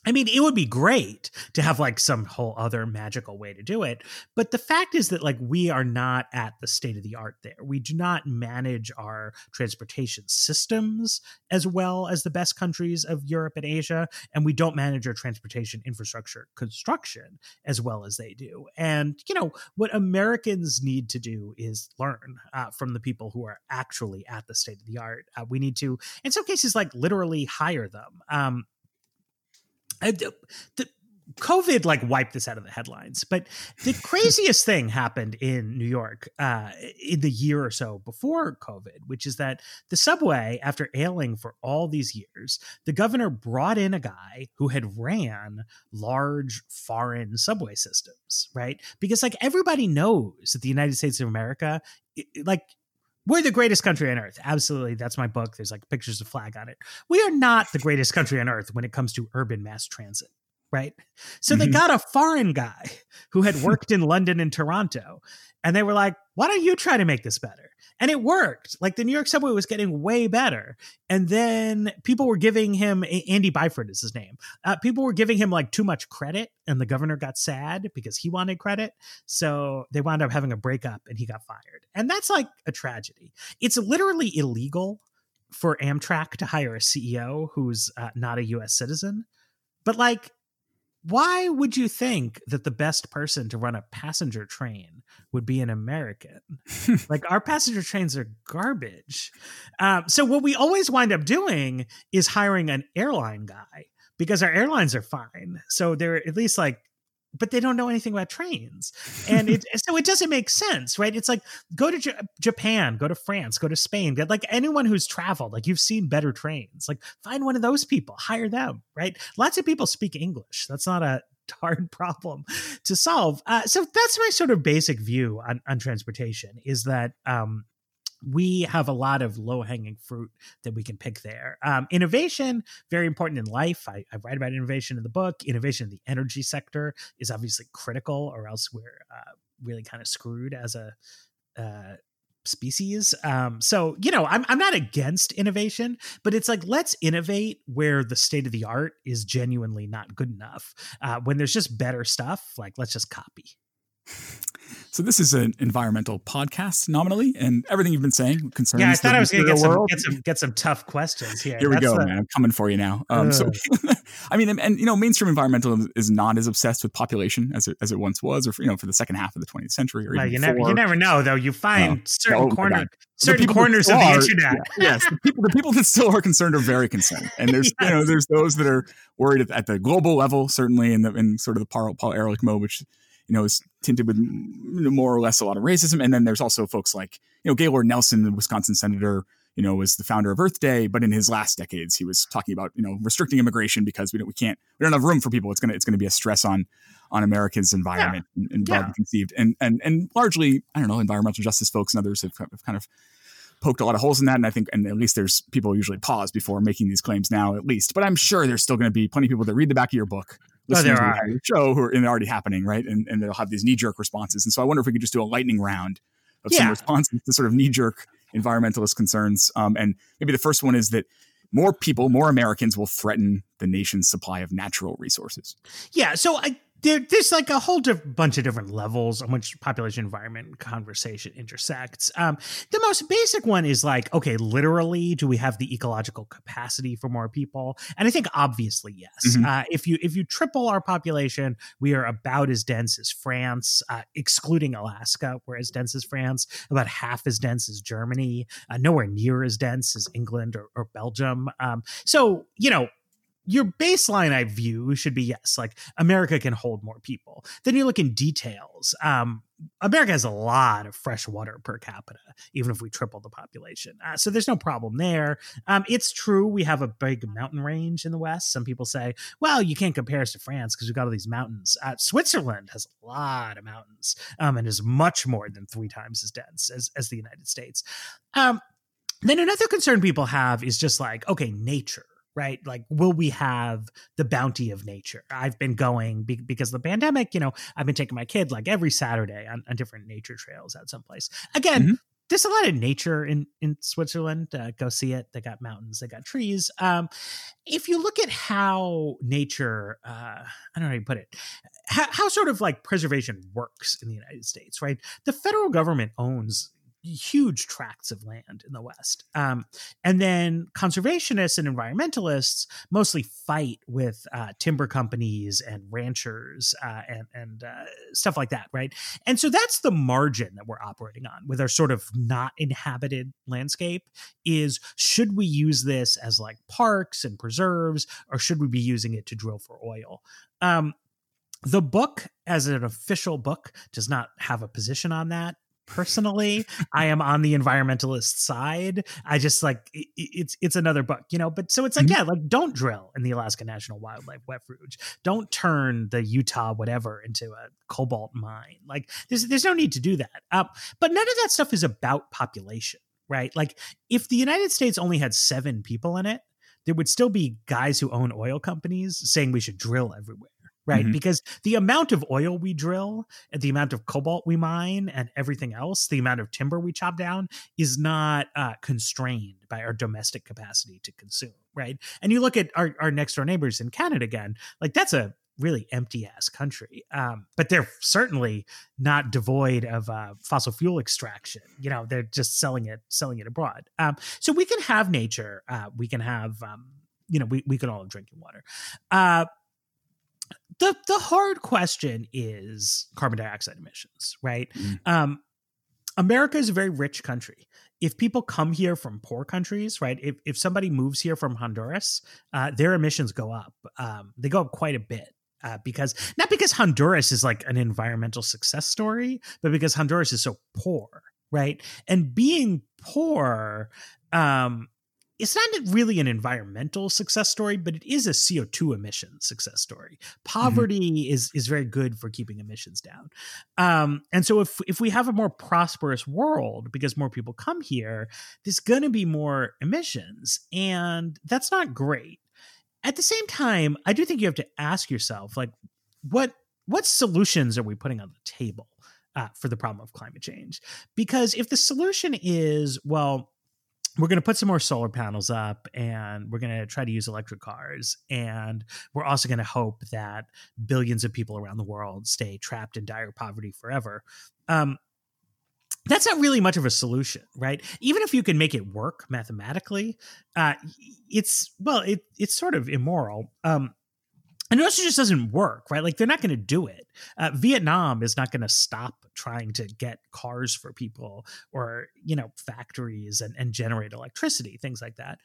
I mean, it would be great to have like some whole other magical way to do it. But the fact is that like we are not at the state of the art there. We do not manage our transportation systems as well as the best countries of Europe and Asia. And we don't manage our transportation infrastructure construction as well as they do. And, you know, what Americans need to do is learn uh, from the people who are actually at the state of the art. Uh, we need to, in some cases, like literally hire them. Um, the, the, COVID like wiped this out of the headlines, but the craziest thing happened in New York uh, in the year or so before COVID, which is that the subway, after ailing for all these years, the governor brought in a guy who had ran large foreign subway systems, right? Because like everybody knows that the United States of America, like we're the greatest country on earth. Absolutely. That's my book. There's like pictures of flag on it. We are not the greatest country on earth when it comes to urban mass transit, right? So mm-hmm. they got a foreign guy who had worked in London and Toronto. And they were like, why don't you try to make this better? and it worked. Like the New York subway was getting way better, and then people were giving him Andy Byford is his name. Uh, people were giving him like too much credit, and the governor got sad because he wanted credit. So they wound up having a breakup, and he got fired. And that's like a tragedy. It's literally illegal for Amtrak to hire a CEO who's uh, not a U.S. citizen, but like why would you think that the best person to run a passenger train would be an American? like our passenger trains are garbage. Um, so what we always wind up doing is hiring an airline guy because our airlines are fine. So they're at least like but they don't know anything about trains. And it so it doesn't make sense right? It's like go to J- japan go to france go to spain get like anyone who's traveled like you've seen better trains. Like find one of those people hire them right? Lots of people speak english. That's not a hard problem to solve. Uh, so that's my sort of basic view on, on transportation is that um, we have a lot of low hanging fruit that we can pick there. Um, innovation, very important in life. I, I, write about innovation in the book. Innovation in the energy sector is obviously critical, or else we're uh, really kind of screwed as a uh, species. Um, so you know, I'm I'm not against innovation, but it's like let's innovate where the state of the art is genuinely not good enough. Uh, when there's just better stuff, like let's just copy. So this is an environmental podcast nominally, and everything you've been saying concerns. Yeah, I thought I was going to get some, get some get some tough questions here. Here we That's go, the- man. I'm coming for you now. Um, so, I mean, and, and, you know, mainstream environmentalism is not as obsessed with population as it, as it once was, or for, you know, for the second half of the 20th century, or Well, even you never you never know though. You find No. certain No, corner certain corners of the are- internet. yeah, yes, the people, the people that still are concerned are very concerned, and there's you know there's those that are worried at, at the global level, certainly, in the in sort of the Paul, Paul Ehrlich mode, which you know is tinted with more or less a lot of racism, and then there's also folks like you know Gaylord Nelson, the Wisconsin senator. You know, was the founder of Earth Day, but in his last decades, he was talking about you know restricting immigration because we don't we can't we don't have room for people. It's gonna it's gonna be a stress on on America's environment and, and Yeah. broadly conceived, and and and largely I don't know environmental justice folks and others have, have kind of poked a lot of holes in that. And I think, and at least there's people usually pause before making these claims now, at least. But I'm sure there's still going to be plenty of people that read the back of your book, listeners are. of your show who are and they're already happening, right? And, and they'll have these knee jerk responses. And so I wonder if we could just do a lightning round of some responses to sort of knee jerk environmentalist concerns. Um, and maybe the first one is that more people, more Americans will threaten the nation's supply of natural resources. Yeah, so I there, there's like a whole diff- bunch of different levels on which population environment conversation intersects. Um, the most basic one is like, okay, literally, do we have the ecological capacity for more people? And I think obviously yes. Mhm. Uh, if you if you triple our population, we are about as dense as France, uh, excluding Alaska. We're as dense as France, about half as dense as Germany, uh, nowhere near as dense as England or, or Belgium. Um, so you know your baseline I view should be yes, like America can hold more people. Then you look in details. Um, America has a lot of fresh water per capita, even if we triple the population. Uh, so there's no problem there. Um, it's true we have a big mountain range in the West. Some people say, well, you can't compare us to France because we've got all these mountains. Uh, Switzerland has a lot of mountains um, and is much more than three times as dense as, as the United States. Um, then another concern people have is just like, okay, nature right? Like, will we have the bounty of nature? I've been going be- because of the pandemic, you know, I've been taking my kid like every Saturday on, on different nature trails out someplace. Again, Mhm. there's a lot of nature in in Switzerland. Uh, go see it. They got mountains, they got trees. Um, if you look at how nature, uh, I don't know how you put it, how, how sort of like preservation works in the United States, right? The federal government owns huge tracts of land in the West. Um, and then conservationists and environmentalists mostly fight with uh, timber companies and ranchers uh, and, and uh, stuff like that, right? And so that's the margin that we're operating on with our sort of not inhabited landscape is should we use this as like parks and preserves or should we be using it to drill for oil? Um, the book, as an official book, does not have a position on that personally i am on the environmentalist side. I just like i- i- it's it's another book you know? But so it's like Mhm. yeah like don't drill in the alaska national wildlife refuge. Don't turn the utah whatever into a cobalt mine. Like there's there's no need to do that. Um, but none of that stuff is about population right? Like if the united states only had seven people in it there would still be guys who own oil companies saying we should drill everywhere right Mhm. because the amount of oil we drill and the amount of cobalt we mine and everything else the amount of timber we chop down is not uh, constrained by our domestic capacity to consume right and you look at our, our next door neighbors in canada again like that's a really empty ass country um, but they're certainly not devoid of uh, fossil fuel extraction you know they're just selling it selling it abroad um, so we can have nature uh, we can have um, you know we, we can all have drinking water uh, the the hard question is carbon dioxide emissions, right? Mm. Um, America is a very rich country. If people come here from poor countries, right? If if somebody moves here from Honduras, uh, their emissions go up. Um, they go up quite a bit. Uh, because not because Honduras is like an environmental success story, but because Honduras is so poor, right? And being poor, um, it's not really an environmental success story, but it is a CO2 emission success story. Poverty is is very good for keeping emissions down. Um, and so if if we have a more prosperous world because more people come here, there's going to be more emissions, and that's not great. At the same time, I do think you have to ask yourself, like, what what solutions are we putting on the table? uh, for the problem of climate change. Because if the solution is, well, we're going to put some more solar panels up and we're going to try to use electric cars. And we're also going to hope that billions of people around the world stay trapped in dire poverty forever. Um, that's not really much of a solution, right? Even if you can make it work mathematically, uh, it's well, it it's sort of immoral. Um, and it also just doesn't work, right? Like they're not going to do it. Uh, Vietnam is not going to stop trying to get cars for people or you know factories and, and generate electricity, things like that.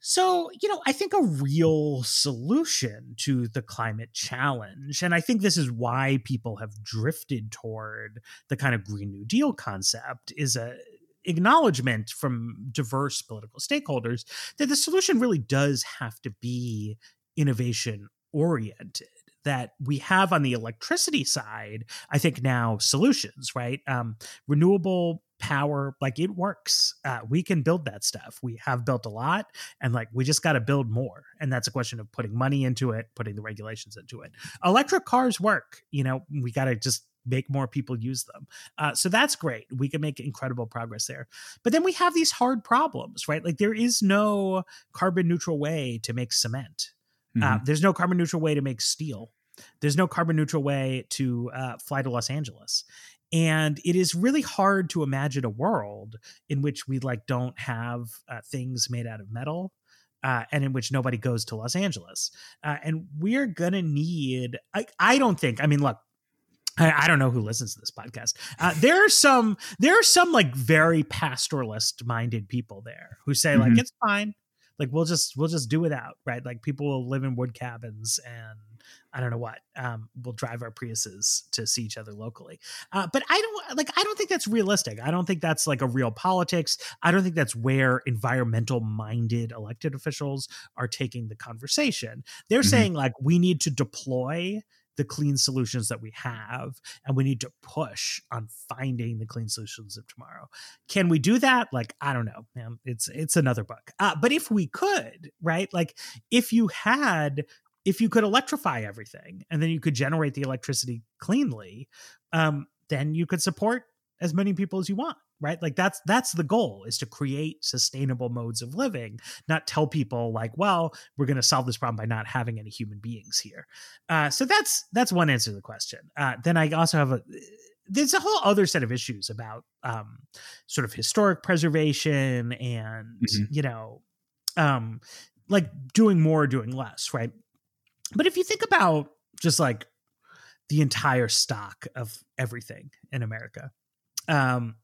So, you know, I think a real solution to the climate challenge, and I think this is why people have drifted toward the kind of Green New Deal concept, is a acknowledgement from diverse political stakeholders that the solution really does have to be innovation oriented that we have on the electricity side i think now solutions right? Um, renewable power like it works. Uh, we can build that stuff. We have built a lot and like we just got to build more and that's a question of putting money into it putting the regulations into it. Electric cars work you know we got to just make more people use them. Uh, so that's great. We can make incredible progress there. But then we have these hard problems right? Like there is no carbon neutral way to make cement mm-hmm. uh, there's no carbon neutral way to make steel there's no carbon neutral way to uh, fly to los angeles and it is really hard to imagine a world in which we like don't have uh, things made out of metal uh, and in which nobody goes to Los Angeles. Uh, and we're gonna need. I, I don't think. I mean, look. I, I don't know who listens to this podcast. Uh, there are some. There are some like very pastoralist minded people there who say mm-hmm. like it's fine. Like we'll just we'll just do without right. Like people will live in wood cabins and I don't know what. Um, we'll drive our Priuses to see each other locally. Uh, but I don't like. I don't think that's realistic. I don't think that's like a real politics. I don't think that's where environmental minded elected officials are taking the conversation. They're mm-hmm. saying like we need to deploy the clean solutions that we have and we need to push on finding the clean solutions of tomorrow. Can we do that? Like i don't know man. It's it's another book uh, but if we could right? Like if you had if you could electrify everything and then you could generate the electricity cleanly, um, then you could support as many people as you want right? Like that's that's the goal is to create sustainable modes of living not tell people like well we're going to solve this problem by not having any human beings here. Uh, so that's that's one answer to the question. Uh, then i also have a there's a whole other set of issues about um, sort of historic preservation and mm-hmm. you know um, like doing more doing less right? But if you think about just like the entire stock of everything in America, um,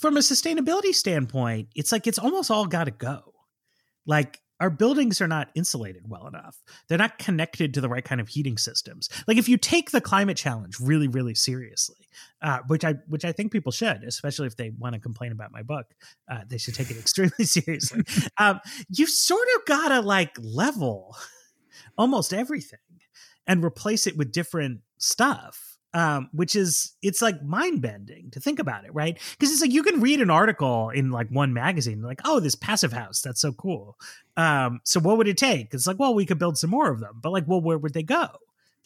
from a sustainability standpoint, it's like it's almost all got to go. Like our buildings are not insulated well enough. They're not connected to the right kind of heating systems. Like if you take the climate challenge really, really seriously, uh, which I which I think people should, especially if they want to complain about my book, uh, they should take it extremely seriously. Um, you sort of gotta like level almost everything and replace it with different stuff um, which is it's like mind bending to think about it, right? Because it's like you can read an article in like one magazine, like, oh, this passive house, that's so cool. Um, so what would it take? It's like, well, we could build some more of them, but like, well, where would they go?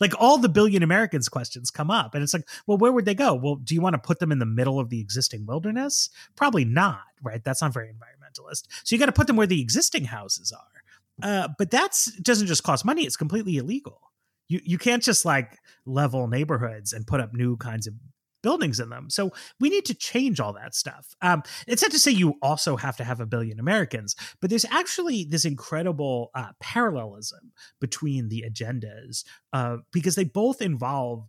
Like all the billion Americans questions come up, and it's like, well, where would they go? Well, do you want to put them in the middle of the existing wilderness? Probably not, right? That's not very environmentalist. So you got to put them where the existing houses are. Uh, but that's doesn't just cost money; it's completely illegal. You you can't just like level neighborhoods and put up new kinds of buildings in them. So we need to change all that stuff. Um, it's not to say you also have to have a billion Americans, but there's actually this incredible uh, parallelism between the agendas uh, because they both involve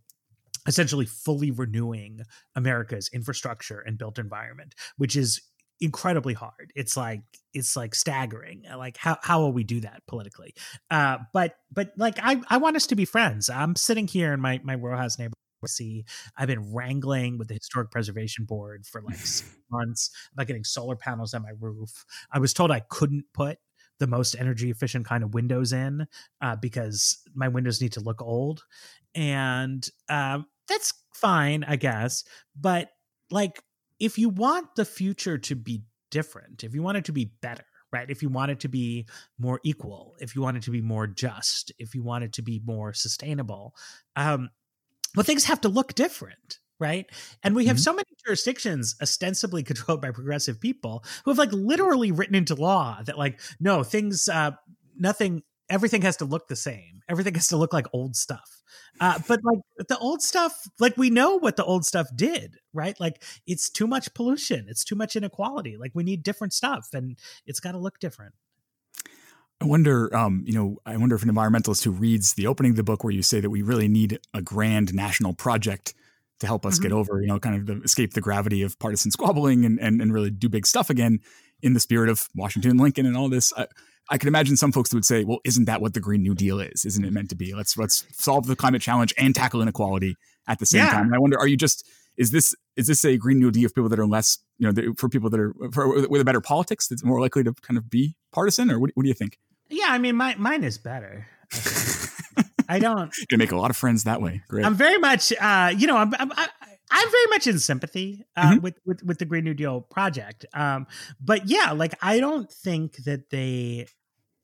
essentially fully renewing America's infrastructure and built environment, which is incredibly hard. It's like it's like staggering. Like how how will we do that politically? Uh, but but like I I want us to be friends. I'm sitting here in my my row house neighborhood. See, I've been wrangling with the historic preservation board for like months about getting solar panels on my roof. I was told I couldn't put the most energy efficient kind of windows in uh, because my windows need to look old, and um, that's fine, I guess. But like if you want the future to be different, if you want it to be better, right? If you want it to be more equal, if you want it to be more just, if you want it to be more sustainable, um, well, things have to look different. right? And we have Mhm. so many jurisdictions ostensibly controlled by progressive people who have like literally written into law that like no things uh nothing everything has to look the same. Everything has to look like old stuff. Uh but like the old stuff like we know what the old stuff did, right? Like it's too much pollution, it's too much inequality. Like we need different stuff and it's got to look different. I wonder, um, you know, I wonder if an environmentalist who reads the opening of the book where you say that we really need a grand national project to help us Mhm. get over, you know, kind of the, escape the gravity of partisan squabbling and, and and really do big stuff again in the spirit of Washington and Lincoln and all this. I, I can imagine some folks would say, well, isn't that what the Green New Deal is? Isn't it meant to be? Let's let's solve the climate challenge and tackle inequality at the same Yeah. time. And I wonder, are you just is this is this a Green New Deal for people that are less, you know, for people that are for, with a better politics that's more likely to kind of be partisan, or what, what do you think? Yeah, I mean my, mine is better. I. I don't Gonna make a lot of friends that way. Great. I'm very much, uh, you know, I'm, I'm, I'm very much in sympathy uh, Mhm. with, with with the Green New Deal project. Um, but yeah, like I don't think that they.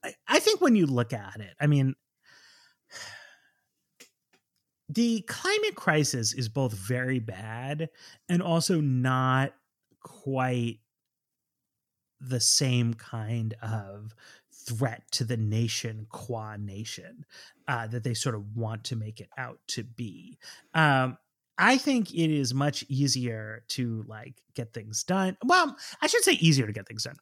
I, I think when you look at it, I mean, the climate crisis is both very bad and also not quite the same kind of threat to the nation qua nation uh, that they sort of want to make it out to be. Um, I think it is much easier to like get things done. Well, I should say easier to get things done.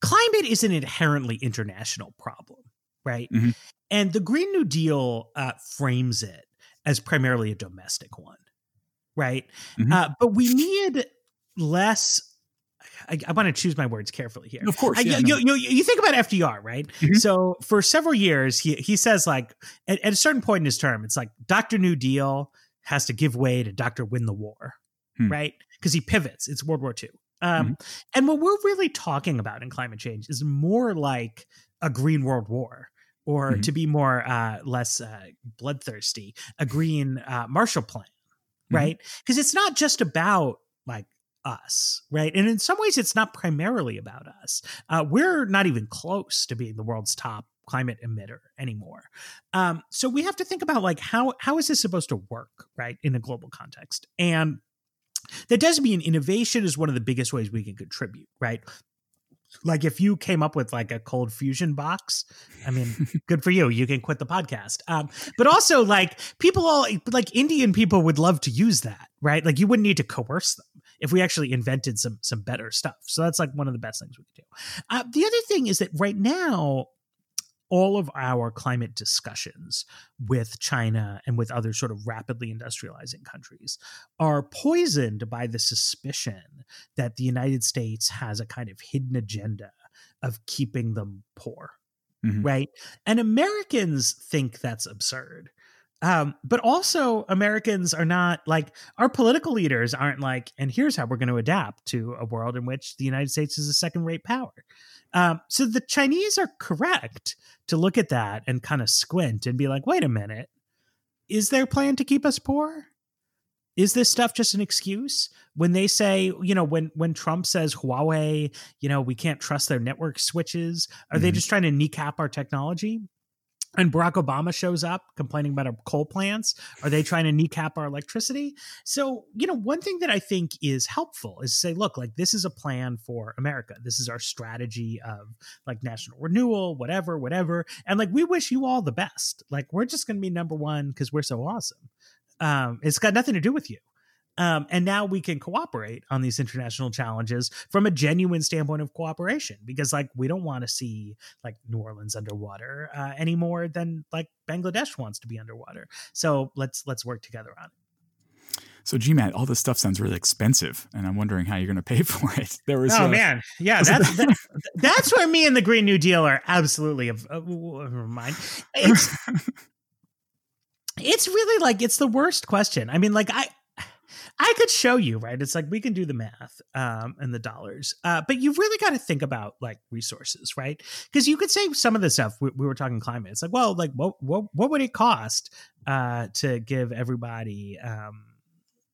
Climate is an inherently international problem, right? Mhm. And the Green New Deal uh, frames it as primarily a domestic one, right? Mhm. Uh, but we need less. I, I want to choose my words carefully here. of course. I- yeah, you, no. you, you think about FDR, right? Mhm. So for several years, he he says like at, at a certain point in his term, it's like Doctor New Deal has to give way to Doctor Win the War, Hmm. right? Because he pivots. It's World War II. Um, And what we're really talking about in climate change is more like a Green World War. Or Mhm. to be more uh, less uh, bloodthirsty, a green uh, Marshall Plan, Mhm. right? Because it's not just about like us, right? And in some ways, it's not primarily about us. Uh, we're not even close to being the world's top climate emitter anymore. Um, so we have to think about like how how is this supposed to work, right, in a global context? And that does mean innovation is one of the biggest ways we can contribute, right? Like if you came up with like a cold fusion box, I mean, good for you. You can quit the podcast. Um, but also like people all like Indian people would love to use that, right? Like you wouldn't need to coerce them if we actually invented some some better stuff. So that's like one of the best things we could do. Uh, the other thing is that right now, all of our climate discussions with China and with other sort of rapidly industrializing countries are poisoned by the suspicion that the United States has a kind of hidden agenda of keeping them poor. Mhm. Right. And Americans think that's absurd. Um, but also, Americans are not like our political leaders aren't like, and here's how we're going to adapt to a world in which the United States is a second rate power. Um, so the Chinese are correct to look at that and kind of squint and be like, wait a minute, is their plan to keep us poor? Is this stuff just an excuse? When they say, you know, when when Trump says Huawei, you know, we can't trust their network switches, are they Mhm. just trying to kneecap our technology? And Barack Obama shows up complaining about our coal plants. Are they trying to kneecap our electricity? So, you know, one thing that I think is helpful is to say, look, like this is a plan for America. This is our strategy of like national renewal, whatever, whatever. And like we wish you all the best. Like we're just going to be number one because we're so awesome. Um, it's got nothing to do with you. Um, and now we can cooperate on these international challenges from a genuine standpoint of cooperation because like we don't want to see like new orleans underwater uh, any more than like bangladesh wants to be underwater. So let's let's work together on it. So GMAT, all this stuff sounds really expensive, and I'm wondering how you're going to pay for it. There was oh uh, man. Yeah that's that, that's where me and the green new deal are absolutely of uh, never mind. It's it's really like it's the worst question. I mean like i I could show you, right? It's like we can do the math um, and the dollars, uh, but you've really got to think about like resources, right? Because you could say some of the stuff we, we were talking climate. It's like, well, like what what what would it cost uh, to give everybody, um,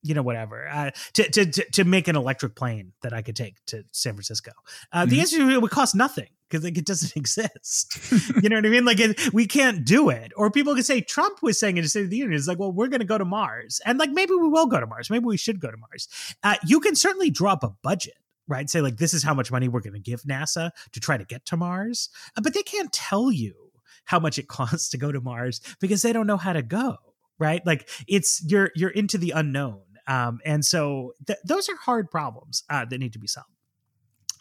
you know, whatever, uh, to, to to to make an electric plane that I could take to San Francisco? Uh, The Mhm. answer is it would cost nothing because like it doesn't exist. you know what I mean? Like it, we can't do it. Or people could say Trump was saying in the State of the Union is like, well, we're going to go to Mars, and like maybe we will go to Mars. Maybe we should go to Mars. Uh, you can certainly drop a budget right? Say like this is how much money we're going to give NASA to try to get to Mars, uh, but they can't tell you how much it costs to go to Mars because they don't know how to go, right? Like it's you're you're into the unknown, um, and so th- those are hard problems uh, that need to be solved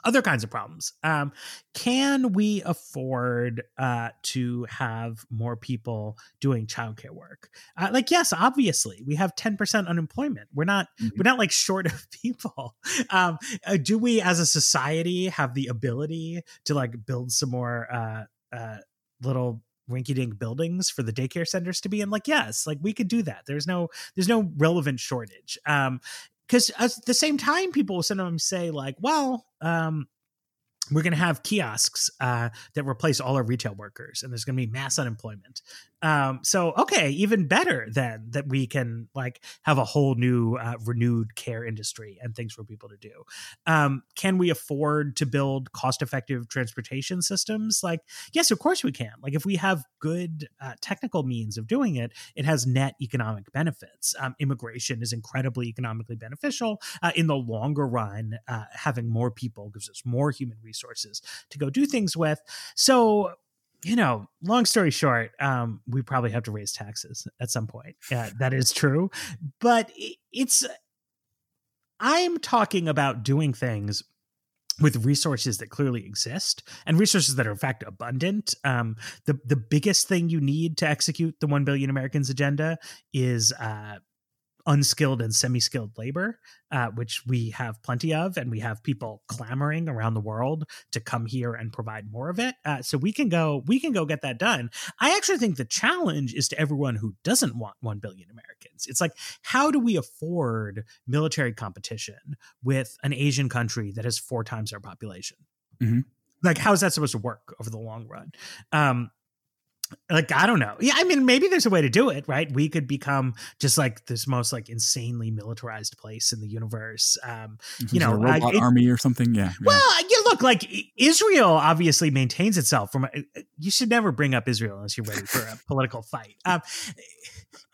other kinds of problems. Um, can we afford uh, to have more people doing childcare work? Uh, like, yes, obviously, we have ten percent unemployment. We're not mm-hmm. we're not like short of people. Um, uh, do we, as a society, have the ability to like build some more uh, uh, little rinky-dink buildings for the daycare centers to be in like yes like we could do that there's no there's no relevant shortage um because at the same time people will sometimes say like well um we're going to have kiosks uh, that replace all our retail workers and there's going to be mass unemployment um, so okay, even better then that we can like have a whole new uh, renewed care industry and things for people to do. Um, can we afford to build cost-effective transportation systems? Like, yes, of course we can. Like, if we have good uh, technical means of doing it, it has net economic benefits. Um, immigration is incredibly economically beneficial uh, in the longer run. Uh, having more people gives us more human resources to go do things with. So you know, long story short, um, we probably have to raise taxes at some point. That is true. But it's, I'm talking about doing things with resources that clearly exist and resources that are in fact abundant. Um, the the biggest thing you need to execute the one billion Americans agenda is uh, unskilled and semi-skilled labor uh, which we have plenty of and we have people clamoring around the world to come here and provide more of it. Uh, so we can go we can go get that done. I actually think the challenge is to everyone who doesn't want 1 billion americans. It's like how do we afford military competition with an asian country that has four times our population? Mm-hmm. like how is that supposed to work over the long run? Um, like i don't know. Yeah i mean maybe there's a way to do it right? We could become just like this most like insanely militarized place in the universe. Um you know a robot it, army or something? Yeah, yeah. well you look like israel obviously maintains itself from you should never bring up israel unless you're ready for a political fight. Um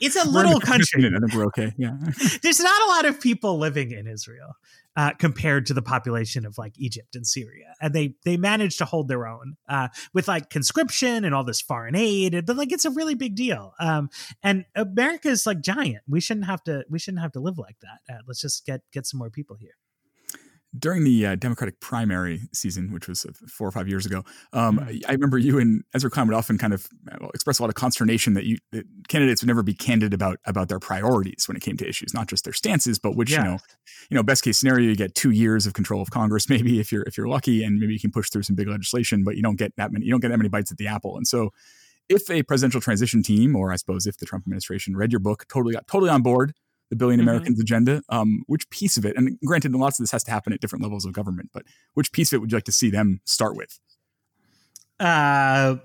it's a little country. i think we're okay. Yeah. There's not a lot of people living in israel uh, compared to the population of like Egypt and Syria, and they they managed to hold their own uh, with like conscription and all this foreign aid, but like it's a really big deal. Um, and America is like giant. We shouldn't have to we shouldn't have to live like that. Uh, let's just get get some more people here during the uh, Democratic primary season, which was uh, four or five years ago, um, mm-hmm. I remember you and Ezra Klein would often kind of uh, express a lot of consternation that you that candidates would never be candid about about their priorities when it came to issues, not just their stances, but which yeah. you know, you know, best case scenario, you get two years of control of Congress, maybe if you're if you're lucky, and maybe you can push through some big legislation, but you don't get that many you don't get that many bites at the apple, and so. If a presidential transition team, or I suppose if the Trump administration read your book, totally got totally on board the billion mm-hmm. Americans agenda. Um, which piece of it, and granted, lots of this has to happen at different levels of government, but which piece of it would you like to see them start with? Uh,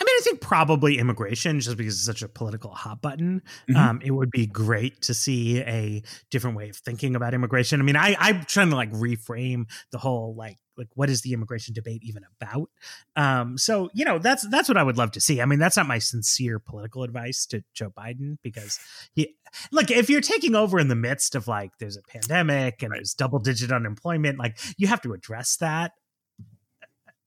I mean, I think probably immigration, just because it's such a political hot button. Mm-hmm. Um, it would be great to see a different way of thinking about immigration. I mean, I, I'm trying to like reframe the whole like like what is the immigration debate even about um so you know that's that's what i would love to see i mean that's not my sincere political advice to joe biden because he look if you're taking over in the midst of like there's a pandemic and right. there's double digit unemployment like you have to address that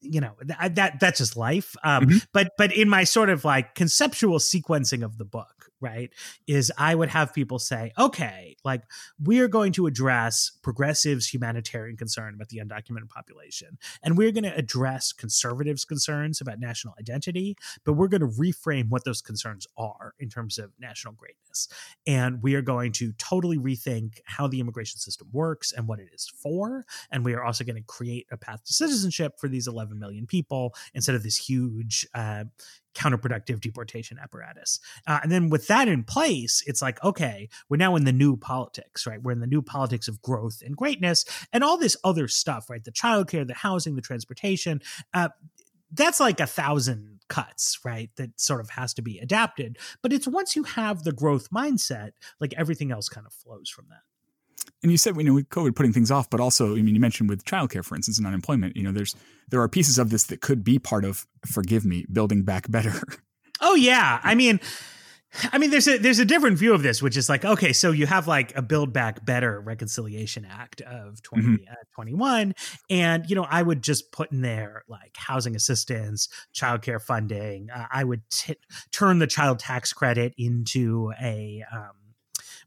you know that, that that's just life um mm-hmm. but but in my sort of like conceptual sequencing of the book right is i would have people say okay like we're going to address progressives humanitarian concern about the undocumented population and we're going to address conservatives concerns about national identity but we're going to reframe what those concerns are in terms of national greatness and we are going to totally rethink how the immigration system works and what it is for and we are also going to create a path to citizenship for these 11 million people instead of this huge uh, counterproductive deportation apparatus. Uh, and then with that in place, it's like, okay, we're now in the new politics, right? We're in the new politics of growth and greatness and all this other stuff, right? The childcare, the housing, the transportation. Uh, that's like a thousand cuts, right? That sort of has to be adapted. But it's once you have the growth mindset, like everything else kind of flows from that and you said you know with COVID putting things off, but also I mean you mentioned with childcare, for instance, and unemployment. You know, there's there are pieces of this that could be part of forgive me, building back better. Oh yeah, I mean. I mean, there's a there's a different view of this, which is like, okay, so you have like a Build Back Better Reconciliation Act of 2021, mm-hmm. uh, and you know, I would just put in there like housing assistance, childcare funding. Uh, I would t- turn the child tax credit into a um,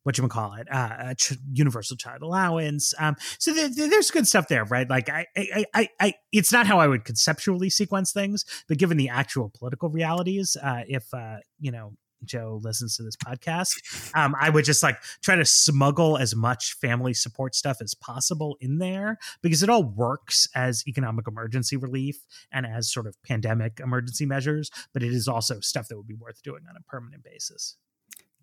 what you call it, uh, a ch- universal child allowance. Um, so th- th- there's good stuff there, right? Like I, I, I, I, it's not how I would conceptually sequence things, but given the actual political realities, uh, if uh, you know Joe listens to this podcast, um, I would just like try to smuggle as much family support stuff as possible in there because it all works as economic emergency relief and as sort of pandemic emergency measures, but it is also stuff that would be worth doing on a permanent basis.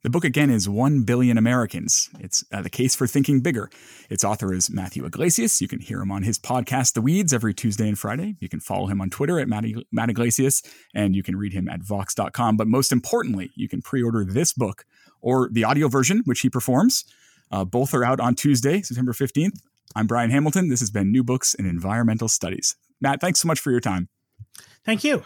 The book again is 1 Billion Americans. It's uh, The Case for Thinking Bigger. Its author is Matthew Yglesias. You can hear him on his podcast, The Weeds, every Tuesday and Friday. You can follow him on Twitter at Matt, Matt Yglesias, and you can read him at Vox.com. But most importantly, you can pre order this book or the audio version, which he performs. Uh, both are out on Tuesday, September 15th. I'm Brian Hamilton. This has been New Books in Environmental Studies. Matt, thanks so much for your time. Thank you.